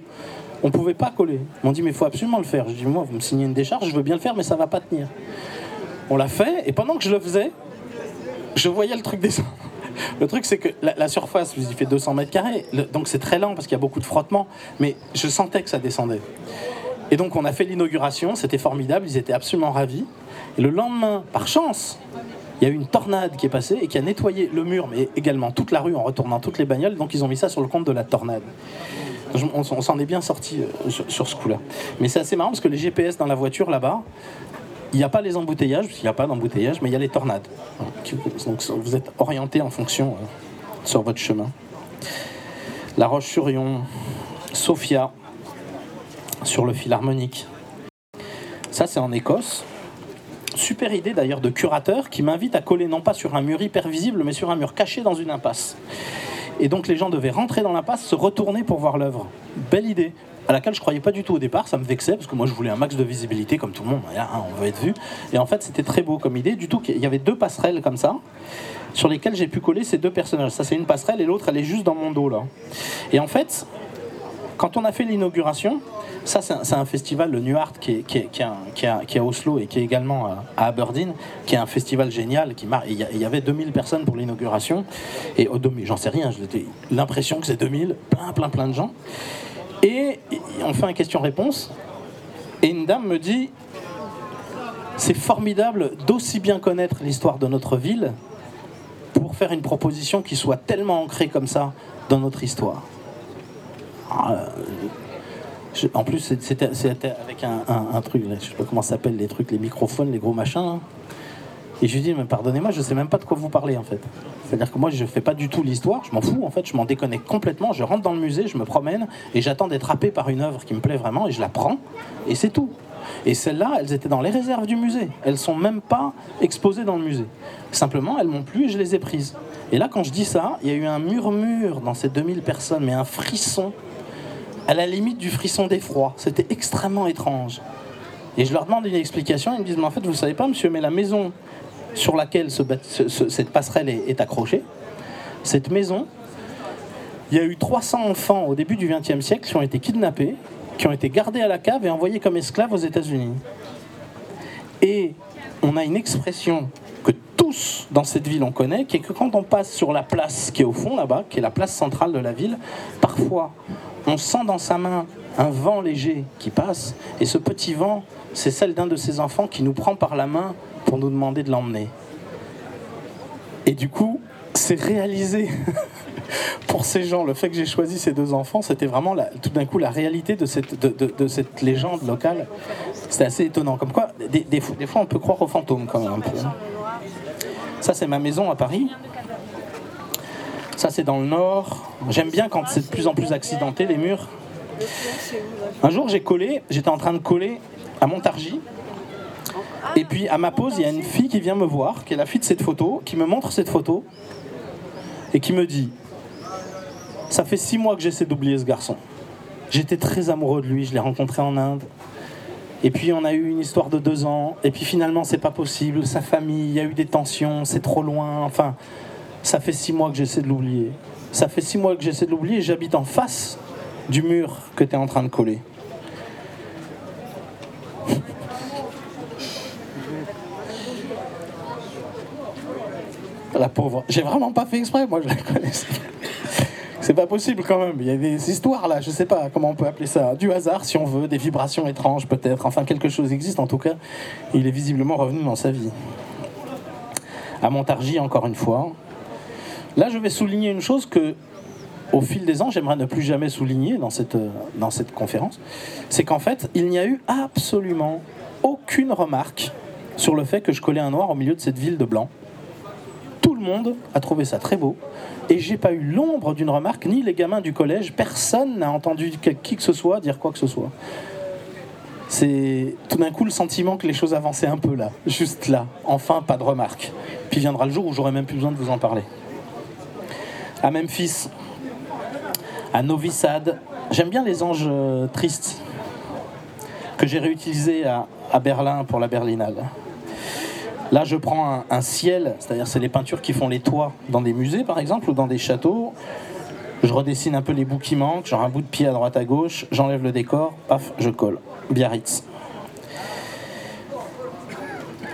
On pouvait pas coller. Ils m'ont dit mais il faut absolument le faire. Je dis moi, vous me signez une décharge, je veux bien le faire, mais ça va pas tenir. On l'a fait. Et pendant que je le faisais, je voyais le truc descendre. Le truc, c'est que la, la surface, il fait 200 mètres carrés, donc c'est très lent parce qu'il y a beaucoup de frottement, mais je sentais que ça descendait. Et donc on a fait l'inauguration, c'était formidable, ils étaient absolument ravis. Et le lendemain, par chance, il y a eu une tornade qui est passée et qui a nettoyé le mur, mais également toute la rue en retournant toutes les bagnoles, donc ils ont mis ça sur le compte de la tornade. On, s'en est bien sorti euh, sur, sur ce coup-là. Mais c'est assez marrant parce que les GPS dans la voiture là-bas, il n'y a pas les embouteillages, parce qu'il n'y a pas d'embouteillage, mais il y a les tornades. Donc vous êtes orienté en fonction euh, sur votre chemin. La Roche-sur-Yon, Sofia, sur le fil harmonique. Ça, c'est en Écosse. Super idée d'ailleurs de curateur qui m'invite à coller non pas sur un mur hyper visible, mais sur un mur caché dans une impasse. Et donc les gens devaient rentrer dans l'impasse, se retourner pour voir l'œuvre. Belle idée, à laquelle je croyais pas du tout au départ, ça me vexait parce que moi je voulais un max de visibilité comme tout le monde, hein, on veut être vu. Et en fait c'était très beau comme idée, du tout qu'il y avait deux passerelles comme ça, sur lesquelles j'ai pu coller ces deux personnages. Ça c'est une passerelle et l'autre elle est juste dans mon dos là. Et en fait, quand on a fait l'inauguration, ça c'est un, festival, le New Art, qui est, qui, qui, à- Oslo et qui est également à, Aberdeen, qui est un festival génial. Qui Il y, avait 2000 personnes pour l'inauguration. Et au 2000, j'en sais rien, j'ai l'impression que c'est 2000, plein, plein, plein de gens. Et on fait un question-réponse. Et une dame me dit C'est formidable d'aussi bien connaître l'histoire de notre ville pour faire une proposition qui soit tellement ancrée comme ça dans notre histoire. Ah, en plus, c'était avec un, truc, je sais pas comment ça s'appelle, les trucs, les microphones, les gros machins. Et je lui dis, mais pardonnez-moi, je sais même pas de quoi vous parlez en fait. C'est-à-dire que moi, je fais pas du tout l'histoire, je m'en fous en fait, je m'en déconnecte complètement. Je rentre dans le musée, je me promène et j'attends d'être happé par une œuvre qui me plaît vraiment et je la prends et c'est tout. Et celles-là, elles étaient dans les réserves du musée. Elles sont même pas exposées dans le musée. Simplement, elles m'ont plu et je les ai prises. Et là, quand je dis ça, il y a eu un murmure dans ces 2000 personnes, mais un frisson à la limite du frisson d'effroi. C'était extrêmement étrange. Et je leur demande une explication. Ils me disent Mais en fait, vous ne savez pas, monsieur, mais la maison sur laquelle cette passerelle est accrochée, cette maison, il y a eu 300 enfants au début du XXe siècle qui ont été kidnappés, qui ont été gardés à la cave et envoyés comme esclaves aux États-Unis. Et on a une expression que tous dans cette ville on connaît, qui est que quand on passe sur la place qui est au fond là-bas, qui est la place centrale de la ville, parfois on sent dans sa main un vent léger qui passe, et ce petit vent, c'est celle d'un de ses enfants qui nous prend par la main pour nous demander de l'emmener. Et du coup, c'est réalisé pour ces gens. Le fait que j'ai choisi ces deux enfants, c'était vraiment la- tout d'un coup la réalité de cette, de, de- de cette légende locale. C'était assez étonnant. Comme quoi, des, des fois, on peut croire aux fantômes quand même un peu. Ça, c'est ma maison à Paris. Ça, c'est dans le nord. J'aime bien quand c'est de plus en plus accidenté, les murs. Un jour, j'ai collé, j'étais en train de coller à Montargis. Et puis, à ma pause, il y a une fille qui vient me voir, qui est la fille de cette photo, qui me montre cette photo et qui me dit Ça fait six mois que j'essaie d'oublier ce garçon. J'étais très amoureux de lui, je l'ai rencontré en Inde. Et puis on a eu une histoire de deux ans, et puis finalement c'est pas possible, sa famille, il y a eu des tensions, c'est trop loin, enfin, ça fait six mois que j'essaie de l'oublier. Ça fait six mois que j'essaie de l'oublier j'habite en face du mur que tu es en train de coller. La pauvre. J'ai vraiment pas fait exprès, moi je la connaissais. C'est pas possible quand même. Il y a des histoires là, je sais pas comment on peut appeler ça. Du hasard si on veut, des vibrations étranges peut-être. Enfin, quelque chose existe en tout cas. Il est visiblement revenu dans sa vie. À Montargis, encore une fois. Là, je vais souligner une chose que, au fil des ans, j'aimerais ne plus jamais souligner dans cette, euh, dans cette conférence. C'est qu'en fait, il n'y a eu absolument aucune remarque sur le fait que je collais un noir au milieu de cette ville de blanc. Tout le monde a trouvé ça très beau. Et j'ai pas eu l'ombre d'une remarque, ni les gamins du collège. Personne n'a entendu qui que ce soit dire quoi que ce soit. C'est tout d'un coup le sentiment que les choses avançaient un peu là, juste là. Enfin, pas de remarque. Puis viendra le jour où j'aurai même plus besoin de vous en parler. À Memphis, à Novi Sad. J'aime bien les anges euh, tristes que j'ai réutilisés à Berlin pour la Berlinale. Là, je prends un, ciel, c'est-à-dire c'est les peintures qui font les toits dans des musées, par exemple, ou dans des châteaux. Je redessine un peu les bouts qui manquent, genre un bout de pied à droite à gauche, j'enlève le décor, paf, je colle. Biarritz.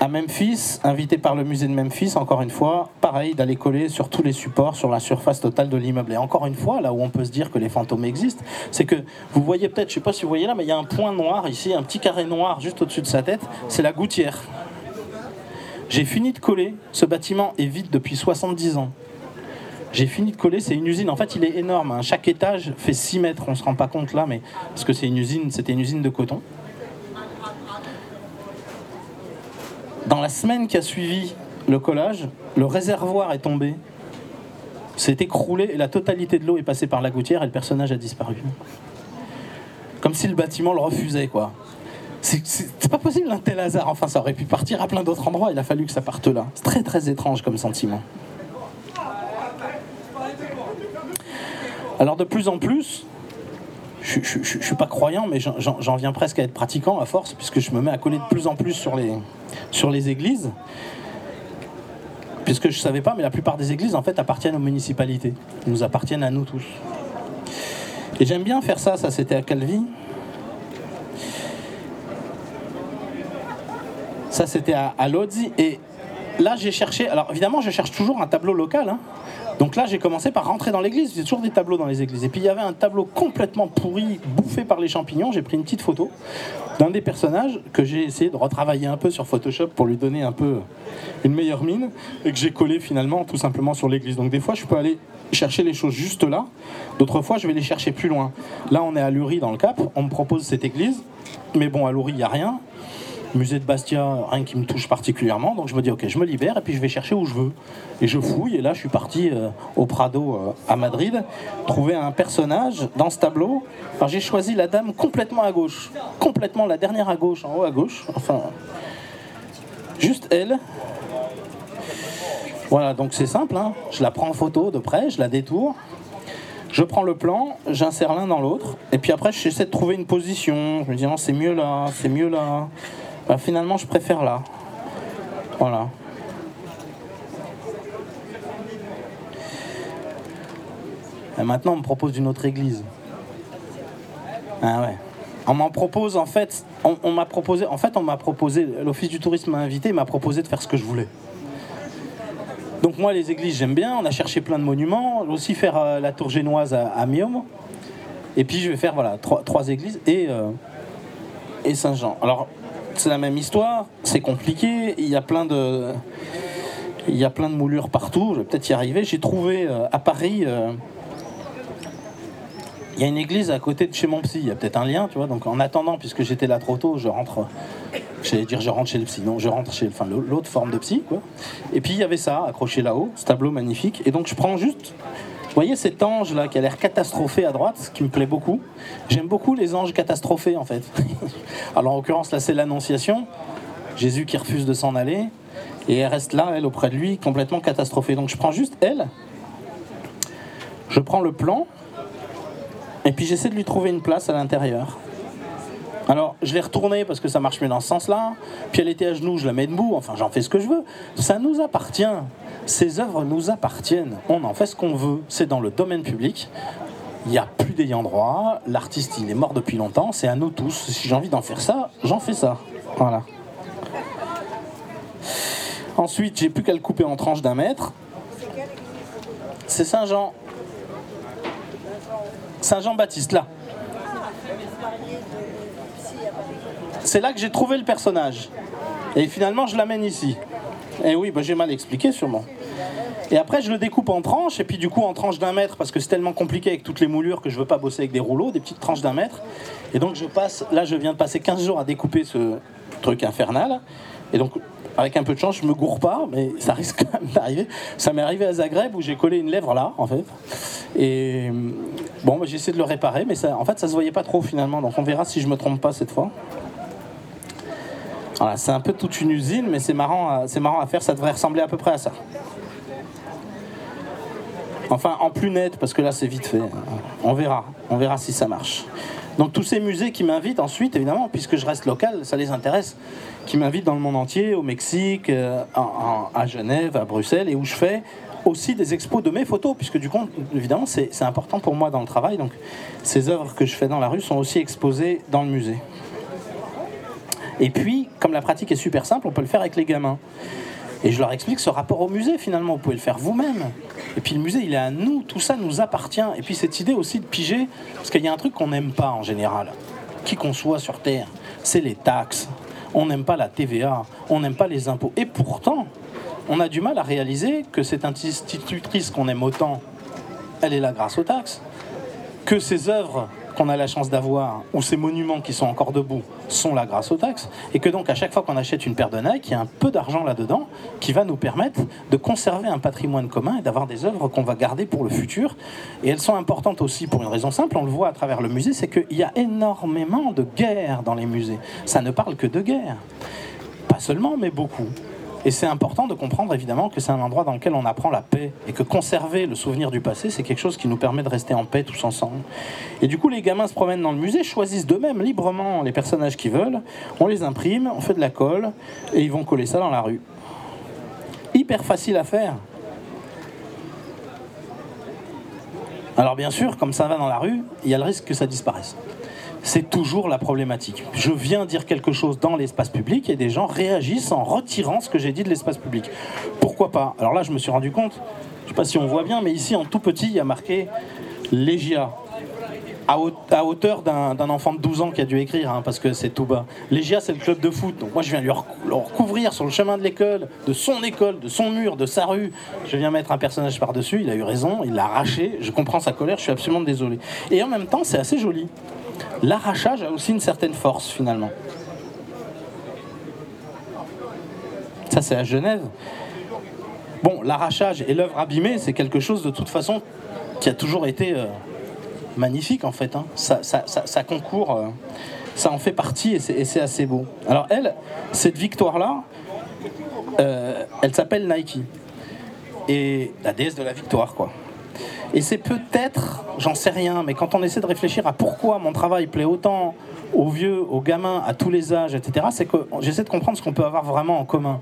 À Memphis, invité par le musée de Memphis, encore une fois, pareil, d'aller coller sur tous les supports, sur la surface totale de l'immeuble. Et encore une fois, là où on peut se dire que les fantômes existent, c'est que vous voyez peut-être, je sais pas si vous voyez là, mais il y a un point noir ici, un petit carré noir juste au-dessus de sa tête, c'est la gouttière. J'ai fini de coller, ce bâtiment est vide depuis 70 ans. J'ai fini de coller, c'est une usine. En fait, il est énorme. hein. Chaque étage fait 6 mètres. On se rend pas compte là, mais parce que c'est une usine, c'était une usine de coton. Dans la semaine qui a suivi le collage, le réservoir est tombé, s'est écroulé et la totalité de l'eau est passée par la gouttière et le personnage a disparu. Comme si le bâtiment le refusait, quoi. C'est- pas possible un tel hasard. Enfin, ça aurait pu partir à plein d'autres endroits. Il a fallu que ça parte là. C'est très très étrange comme sentiment. Alors de plus en plus, je, je, je- je suis pas croyant, mais j'en- viens presque à être pratiquant à force, puisque je me mets à coller de plus en plus sur les, sur les églises. Puisque je savais pas, mais la plupart des églises en fait appartiennent aux municipalités. Ils nous appartiennent à nous tous. Et j'aime bien faire ça, ça c'était à Calvi. Ça c'était à, à Lodzi. Et là j'ai cherché, alors évidemment je cherche toujours un tableau local. hein. Donc là j'ai commencé par rentrer dans l'église, j'ai toujours des tableaux dans les églises. Et puis il y avait un tableau complètement pourri, bouffé par les champignons. J'ai pris une petite photo d'un des personnages que j'ai essayé de retravailler un peu sur Photoshop pour lui donner un peu une meilleure mine et que j'ai collé finalement tout simplement sur l'église. Donc des fois je peux aller chercher les choses juste là, d'autres fois je vais les chercher plus loin. Là on est à Lurie dans le Cap, on me propose cette église, mais bon à Lurie il n'y a rien. Musée de Bastia, rien qui me touche particulièrement, donc je me dis ok, je me libère et puis je vais chercher où je veux. Et je fouille, et là je suis parti euh, au Prado euh, à Madrid, trouver un personnage dans ce tableau. Alors j'ai choisi la dame complètement à gauche, complètement la dernière à gauche, en haut à gauche, enfin, juste elle. Voilà, donc c'est simple, hein. je la prends en photo de près, je la détourne. Je prends le plan, j'insère l'un dans l'autre, et puis après j'essaie de trouver une position. Je me dis non, c'est mieux là, c'est mieux là. Bah, finalement, je préfère là. Voilà. Et maintenant, on me propose une autre église. Ah ouais. On m'en propose en fait, on, m'a proposé, en fait, on m'a proposé, l'office du tourisme m'a invité, m'a proposé de faire ce que je voulais. Donc moi, les églises, j'aime bien. On a cherché plein de monuments. Aussi faire euh, la tour génoise à, à. Et puis je vais faire voilà trois, trois églises et euh, et Saint-Jean. Alors c'est la même histoire. C'est compliqué. Il y a plein de il y a plein de moulures partout. Je vais peut-être y arriver. J'ai trouvé euh, à Paris. euh, il y a une église à côté de chez mon psy, il y a peut-être un lien, tu vois. Donc en attendant, puisque j'étais là trop tôt, je rentre, j'allais dire je rentre chez le psy, non, je rentre chez enfin, l'autre forme de psy, quoi. Et puis il y avait ça, accroché là-haut, ce tableau magnifique. Et donc je prends juste, vous voyez cet ange là qui a l'air catastrophé à droite, ce qui me plaît beaucoup. J'aime beaucoup les anges catastrophés en fait. Alors en l'occurrence là c'est l'Annonciation, Jésus qui refuse de s'en aller, et elle reste là, elle auprès de lui, complètement catastrophée. Donc je prends juste elle, je prends le plan. Et puis j'essaie de lui trouver une place à l'intérieur. Alors, je l'ai retournée parce que ça marche mieux dans ce sens-là. Puis elle était à genoux, je la mets debout. Enfin, j'en fais ce que je veux. Ça nous appartient. Ces œuvres nous appartiennent. On en fait ce qu'on veut. C'est dans le domaine public. Il n'y a plus d'ayant droit. L'artiste, il est mort depuis longtemps. C'est à nous tous. Si j'ai envie d'en faire ça, j'en fais ça. Voilà. Ensuite, j'ai plus qu'à le couper en tranches d'un mètre. C'est Saint-Jean. Saint-Jean-Baptiste, là. C'est là que j'ai trouvé le personnage. Et finalement, je l'amène ici. Et oui, bah, j'ai mal expliqué sûrement. Et après, je le découpe en tranches, et puis du coup en tranches d'un mètre, parce que c'est tellement compliqué avec toutes les moulures que je veux pas bosser avec des rouleaux, des petites tranches d'un mètre. Et donc je passe, là je viens de passer 15 jours à découper ce truc infernal. Et donc, avec un peu de chance, je me gourre pas, mais ça risque quand même d'arriver. Ça m'est arrivé à Zagreb où j'ai collé une lèvre là, en fait. Et bon, bah, j'ai essayé de le réparer, mais en fait, ça se voyait pas trop finalement. Donc on verra si je me trompe pas cette fois. Voilà, c'est un peu toute une usine, mais c'est marrant, à- c'est marrant à faire. Ça devrait ressembler à peu près à ça. Enfin, en plus net, parce que là, c'est vite fait. On verra. On verra si ça marche. Donc, tous ces musées qui m'invitent ensuite, évidemment, puisque je reste local, ça les intéresse, qui m'invitent dans le monde entier, au Mexique, euh, à Genève, à Bruxelles, et où je fais aussi des expos de mes photos, puisque du coup, évidemment, c'est important pour moi dans le travail. Donc, ces œuvres que je fais dans la rue sont aussi exposées dans le musée. Et puis, comme la pratique est super simple, on peut le faire avec les gamins. Et je leur explique ce rapport au musée finalement, vous pouvez le faire vous-même. Et puis le musée, il est à nous, tout ça nous appartient. Et puis cette idée aussi de piger, parce qu'il y a un truc qu'on n'aime pas en général, qui qu'on soit sur Terre, c'est les taxes. On n'aime pas la TVA, on n'aime pas les impôts. Et pourtant, on a du mal à réaliser que cette institutrice qu'on aime autant, elle est là grâce aux taxes. Que ces œuvres qu'on a la chance d'avoir, ou ces monuments qui sont encore debout, sont là grâce aux taxes, et que donc à chaque fois qu'on achète une paire de Nike, il y a un peu d'argent là-dedans qui va nous permettre de conserver un patrimoine commun et d'avoir des œuvres qu'on va garder pour le futur. Et elles sont importantes aussi pour une raison simple, on le voit à travers le musée, c'est qu'il y a énormément de guerres dans les musées. Ça ne parle que de guerre. Pas seulement, mais beaucoup. Et c'est important de comprendre évidemment que c'est un endroit dans lequel on apprend la paix et que conserver le souvenir du passé, c'est quelque chose qui nous permet de rester en paix tous ensemble. Et du coup, les gamins se promènent dans le musée, choisissent d'eux-mêmes librement les personnages qu'ils veulent, on les imprime, on fait de la colle et ils vont coller ça dans la rue. Hyper facile à faire. Alors bien sûr, comme ça va dans la rue, il y a le risque que ça disparaisse c'est toujours la problématique. Je viens dire quelque chose dans l'espace public et des gens réagissent en retirant ce que j'ai dit de l'espace public. Pourquoi pas? Alors là, je me suis rendu compte, je ne sais pas si on voit bien, mais ici en tout petit, il y a marqué Légia. À hauteur d'un enfant de 12 ans qui a dû écrire, hein, parce que c'est tout bas. Légia, c'est le club de foot. Donc moi, je viens lui recouvrir sur le chemin de l'école, de son école, de son mur, de sa rue. Je viens mettre un personnage par-dessus. Il a eu raison, il l'a arraché. Je comprends sa colère, je suis absolument désolé. Et en même temps, c'est assez joli l'arrachage a aussi une certaine force finalement. Ça, c'est à Genève. Bon, l'arrachage et l'œuvre abîmée, c'est quelque chose de toute façon qui a toujours été euh, magnifique en fait. Hein. Ça, concourt, euh, ça en fait partie et c'est assez beau. Alors elle, cette victoire-là, euh, elle s'appelle Nike. Et la déesse de la victoire, quoi. Et c'est peut-être, j'en sais rien, mais quand on essaie de réfléchir à pourquoi mon travail plaît autant aux vieux, aux gamins, à tous les âges, etc., c'est que j'essaie de comprendre ce qu'on peut avoir vraiment en commun.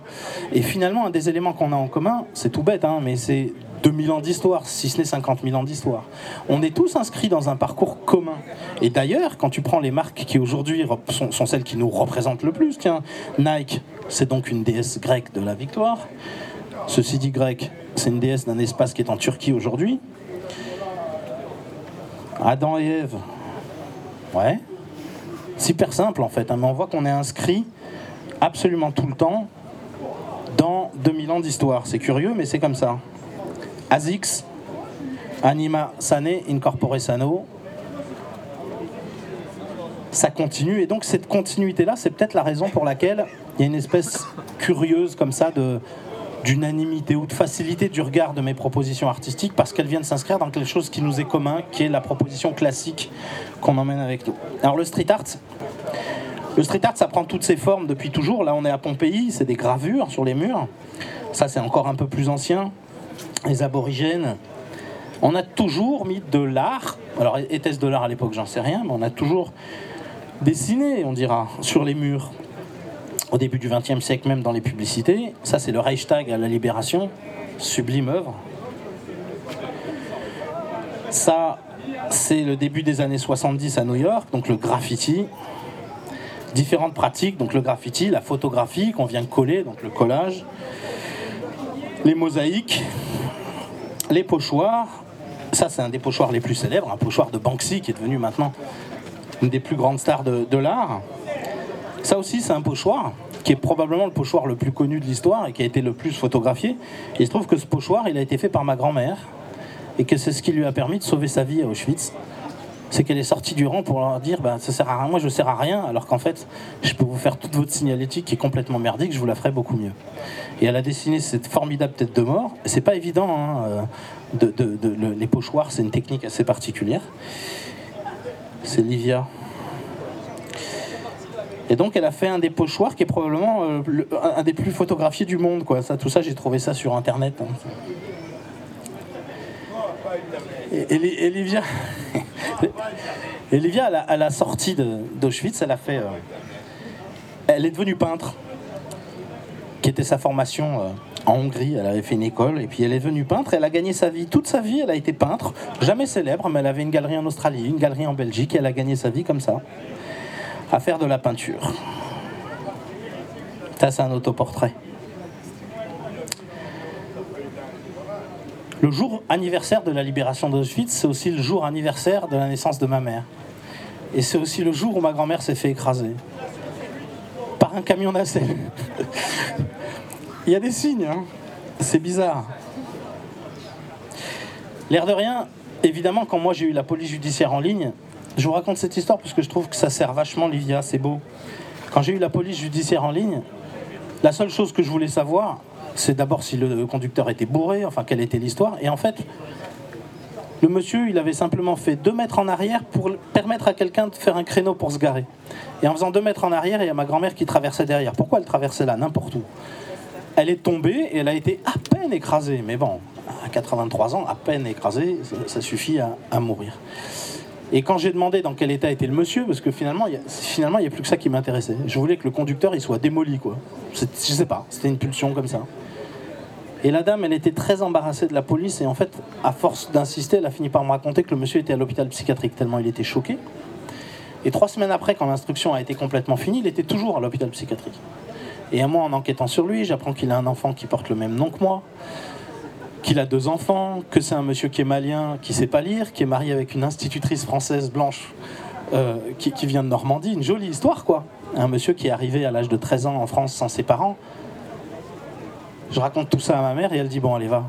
Et finalement, un des éléments qu'on a en commun, c'est tout bête, hein, mais c'est 2000 ans d'histoire, si ce n'est 50 000 ans d'histoire. On est tous inscrits dans un parcours commun. Et d'ailleurs, quand tu prends les marques qui aujourd'hui sont, sont, celles qui nous représentent le plus, tiens, Nike, c'est donc une déesse grecque de la victoire. Ceci dit grec, c'est une déesse d'un espace qui est en Turquie aujourd'hui. Adam et Ève. Ouais. Super simple en fait, hein, mais on voit qu'on est inscrit absolument tout le temps dans 2000 ans d'histoire. C'est curieux, mais c'est comme ça. Azix, anima sane, incorpore sano. Ça continue, et donc cette continuité-là, c'est peut-être la raison pour laquelle il y a une espèce curieuse comme ça de, d'unanimité ou de facilité du regard de mes propositions artistiques parce qu'elles viennent s'inscrire dans quelque chose qui nous est commun, qui est la proposition classique qu'on emmène avec nous. Alors le street art, le street art, ça prend toutes ses formes depuis toujours. Là, on est à Pompéi, c'est des gravures sur les murs. Ça, c'est encore un peu plus ancien. Les aborigènes. On a toujours mis de l'art. Alors, était-ce de l'art à l'époque? J'en sais rien, mais on a toujours dessiné, on dira, sur les murs au début du XXe siècle, même dans les publicités. Ça, c'est le Reichstag à la Libération, sublime œuvre. Ça, c'est le début des années 70 à New York, donc le graffiti. Différentes pratiques, donc le graffiti, la photographie qu'on vient coller, donc le collage, les mosaïques, les pochoirs. Ça, c'est un des pochoirs les plus célèbres, un pochoir de Banksy qui est devenu maintenant une des plus grandes stars de, de l'art. Ça aussi, c'est un pochoir qui est probablement le pochoir le plus connu de l'histoire et qui a été le plus photographié. il se trouve que ce pochoir, il a été fait par ma grand-mère et que c'est ce qui lui a permis de sauver sa vie à Auschwitz. C'est qu'elle est sortie du rang pour leur dire bah, ça sert à rien, moi je sers à rien, alors qu'en fait je peux vous faire toute votre signalétique qui est complètement merdique, je vous la ferai beaucoup mieux. Et elle a dessiné cette formidable tête de mort. C'est pas évident, hein, euh, de, les pochoirs, c'est une technique assez particulière. C'est Livia et donc elle a fait un des pochoirs qui est probablement euh, un des plus photographiés du monde. Quoi. Tout ça, j'ai trouvé ça sur Internet. Hein. Et, Olivia, Olivia à, la, sortie d'Auschwitz, elle a fait. Euh, elle est devenue peintre, qui était sa formation euh, en Hongrie. Elle avait fait une école et puis elle est devenue peintre. Elle a gagné sa vie. Toute sa vie, elle a été peintre. Jamais célèbre, mais elle avait une galerie en Australie, une galerie en Belgique. Et elle a gagné sa vie comme ça, à faire de la peinture. Ça, c'est un autoportrait. Le jour anniversaire de la libération d'Auschwitz, c'est aussi le jour anniversaire de la naissance de ma mère. Et c'est aussi le jour où ma grand-mère s'est fait écraser par un camion nacelle. Il y a des signes, hein. c'est bizarre. L'air de rien, évidemment, quand moi j'ai eu la police judiciaire en ligne, je vous raconte cette histoire parce que je trouve que ça sert vachement Livia, c'est beau. Quand j'ai eu la police judiciaire en ligne, la seule chose que je voulais savoir, c'est d'abord si le conducteur était bourré, enfin quelle était l'histoire. Et en fait, le monsieur, il avait simplement fait deux mètres en arrière pour permettre à quelqu'un de faire un créneau pour se garer. Et en faisant deux mètres en arrière, il y a ma grand-mère qui traversait derrière. Pourquoi elle traversait là? N'importe où. Elle est tombée et elle a été à peine écrasée. Mais bon, à 83 ans, à peine écrasée, ça, suffit à, mourir. Et quand j'ai demandé dans quel état était le monsieur, parce que finalement, il n'y a plus que ça qui m'intéressait. Je voulais que le conducteur il soit démoli, quoi. Je sais pas, c'était une pulsion comme ça. Et la dame, elle était très embarrassée de la police. Et en fait, à force d'insister, elle a fini par me raconter que le monsieur était à l'hôpital psychiatrique, tellement il était choqué. Et trois semaines après, quand l'instruction a été complètement finie, il était toujours à l'hôpital psychiatrique. Et à moi, en enquêtant sur lui, j'apprends qu'il a un enfant qui porte le même nom que moi, qu'il a deux enfants, que c'est un monsieur qui est malien, qui sait pas lire, qui est marié avec une institutrice française blanche euh, qui, vient de Normandie. Une jolie histoire, quoi. Un monsieur qui est arrivé à l'âge de 13 ans en France sans ses parents, je raconte tout ça à ma mère et elle dit Bon, allez, va.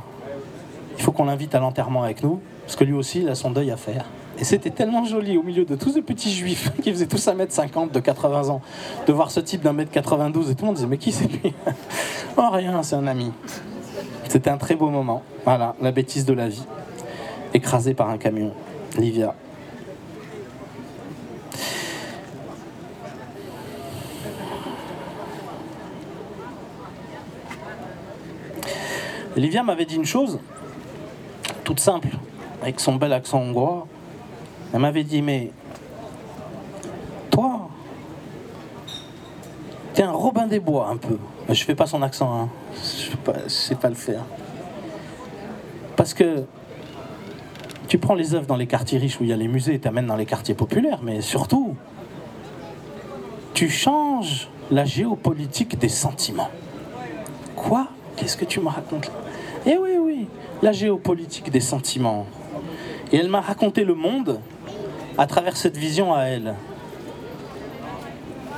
Il faut qu'on l'invite à l'enterrement avec nous, parce que lui aussi, il a son deuil à faire. Et c'était tellement joli au milieu de tous ces petits juifs qui faisaient tous 1m50 de 80 ans, de voir ce type d'un mètre 92 et tout le monde disait Mais qui c'est lui? Oh, rien, c'est un ami. C'était un très beau moment. Voilà, la bêtise de la vie. Écrasée par un camion. Livia. Livia m'avait dit une chose, toute simple, avec son bel accent hongrois. Elle m'avait dit, mais toi, t'es un Robin des Bois un peu. Je fais pas son accent, hein. je ne sais pas le faire. Parce que tu prends les œuvres dans les quartiers riches où il y a les musées et t'amènes dans les quartiers populaires, mais surtout, tu changes la géopolitique des sentiments. Quoi? Qu'est-ce que tu me racontes eh oui, oui, la géopolitique des sentiments. Et elle m'a raconté le monde à travers cette vision à elle.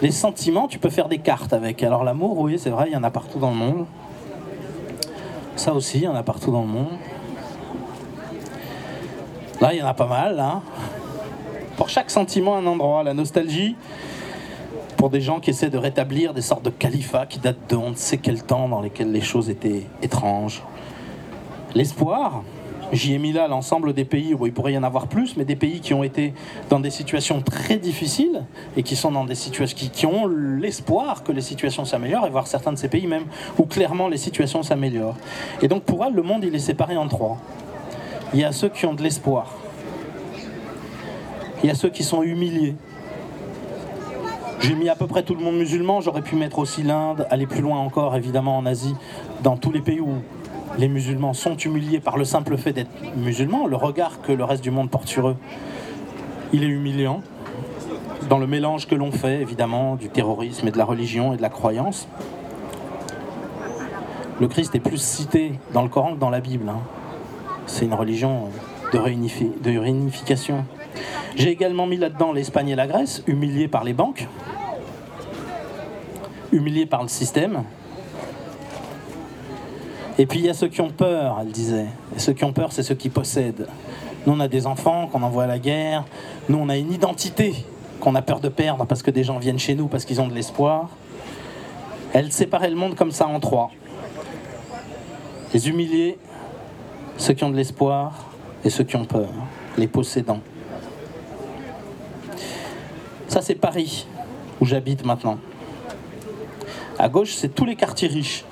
Les sentiments, tu peux faire des cartes avec. Alors l'amour, oui, c'est vrai, il y en a partout dans le monde. Ça aussi, il y en a partout dans le monde. Là, il y en a pas mal. Hein. Pour chaque sentiment, un endroit. La nostalgie, pour des gens qui essaient de rétablir des sortes de califats qui datent de on ne sait quel temps dans lesquels les choses étaient étranges. L'espoir, j'y ai mis là l'ensemble des pays où il pourrait y en avoir plus, mais des pays qui ont été dans des situations très difficiles et qui sont dans des situations qui, ont l'espoir que les situations s'améliorent, et voir certains de ces pays même où clairement les situations s'améliorent. Et donc pour elle, le monde il est séparé en trois. Il y a ceux qui ont de l'espoir. Il y a ceux qui sont humiliés. J'ai mis à peu près tout le monde musulman, j'aurais pu mettre aussi l'Inde, aller plus loin encore évidemment en Asie, dans tous les pays où les musulmans sont humiliés par le simple fait d'être musulmans, le regard que le reste du monde porte sur eux, il est humiliant, dans le mélange que l'on fait évidemment du terrorisme et de la religion et de la croyance. Le Christ est plus cité dans le Coran que dans la Bible. Hein. C'est une religion de, de réunification. J'ai également mis là-dedans l'Espagne et la Grèce, humiliés par les banques, humiliés par le système, et puis il y a ceux qui ont peur, elle disait. Et ceux qui ont peur, c'est ceux qui possèdent. Nous, on a des enfants qu'on envoie à la guerre. Nous, on a une identité qu'on a peur de perdre parce que des gens viennent chez nous parce qu'ils ont de l'espoir. Elle séparait le monde comme ça en trois. Les humiliés, ceux qui ont de l'espoir et ceux qui ont peur, les possédants. Ça, c'est Paris, où j'habite maintenant. À gauche, c'est tous les quartiers riches.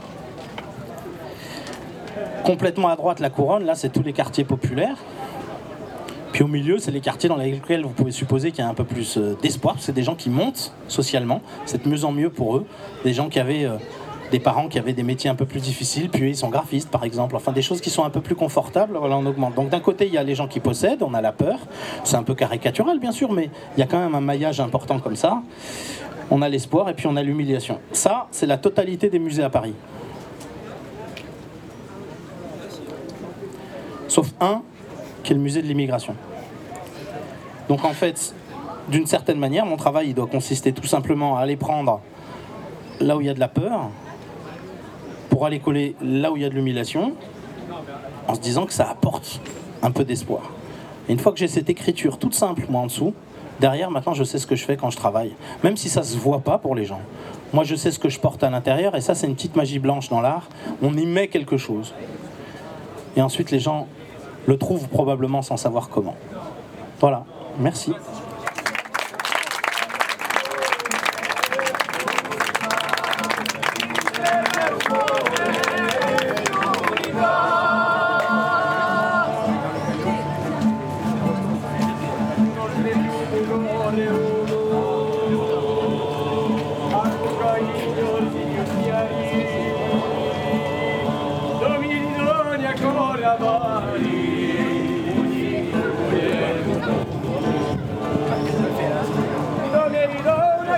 Complètement à droite, la couronne, là, c'est tous les quartiers populaires. Puis au milieu, c'est les quartiers dans lesquels vous pouvez supposer qu'il y a un peu plus euh, d'espoir. C'est des gens qui montent socialement. C'est de mieux en mieux pour eux. Des gens qui avaient euh, des parents qui avaient des métiers un peu plus difficiles, puis ils sont graphistes par exemple. Enfin, des choses qui sont un peu plus confortables, voilà, on augmente. Donc d'un côté, il y a les gens qui possèdent, on a la peur. C'est un peu caricatural bien sûr, mais il y a quand même un maillage important comme ça. On a l'espoir et puis on a l'humiliation. Ça, c'est la totalité des musées à Paris. Sauf un, qui est le musée de l'immigration. Donc en fait, d'une certaine manière, mon travail il doit consister tout simplement à aller prendre là où il y a de la peur, pour aller coller là où il y a de l'humiliation, en se disant que ça apporte un peu d'espoir. Et une fois que j'ai cette écriture toute simple, moi en dessous, derrière, maintenant, je sais ce que je fais quand je travaille. Même si ça ne se voit pas pour les gens. Moi, je sais ce que je porte à l'intérieur, et ça, c'est une petite magie blanche dans l'art. On y met quelque chose. Et ensuite, les gens le trouvent probablement sans savoir comment. Voilà. Merci.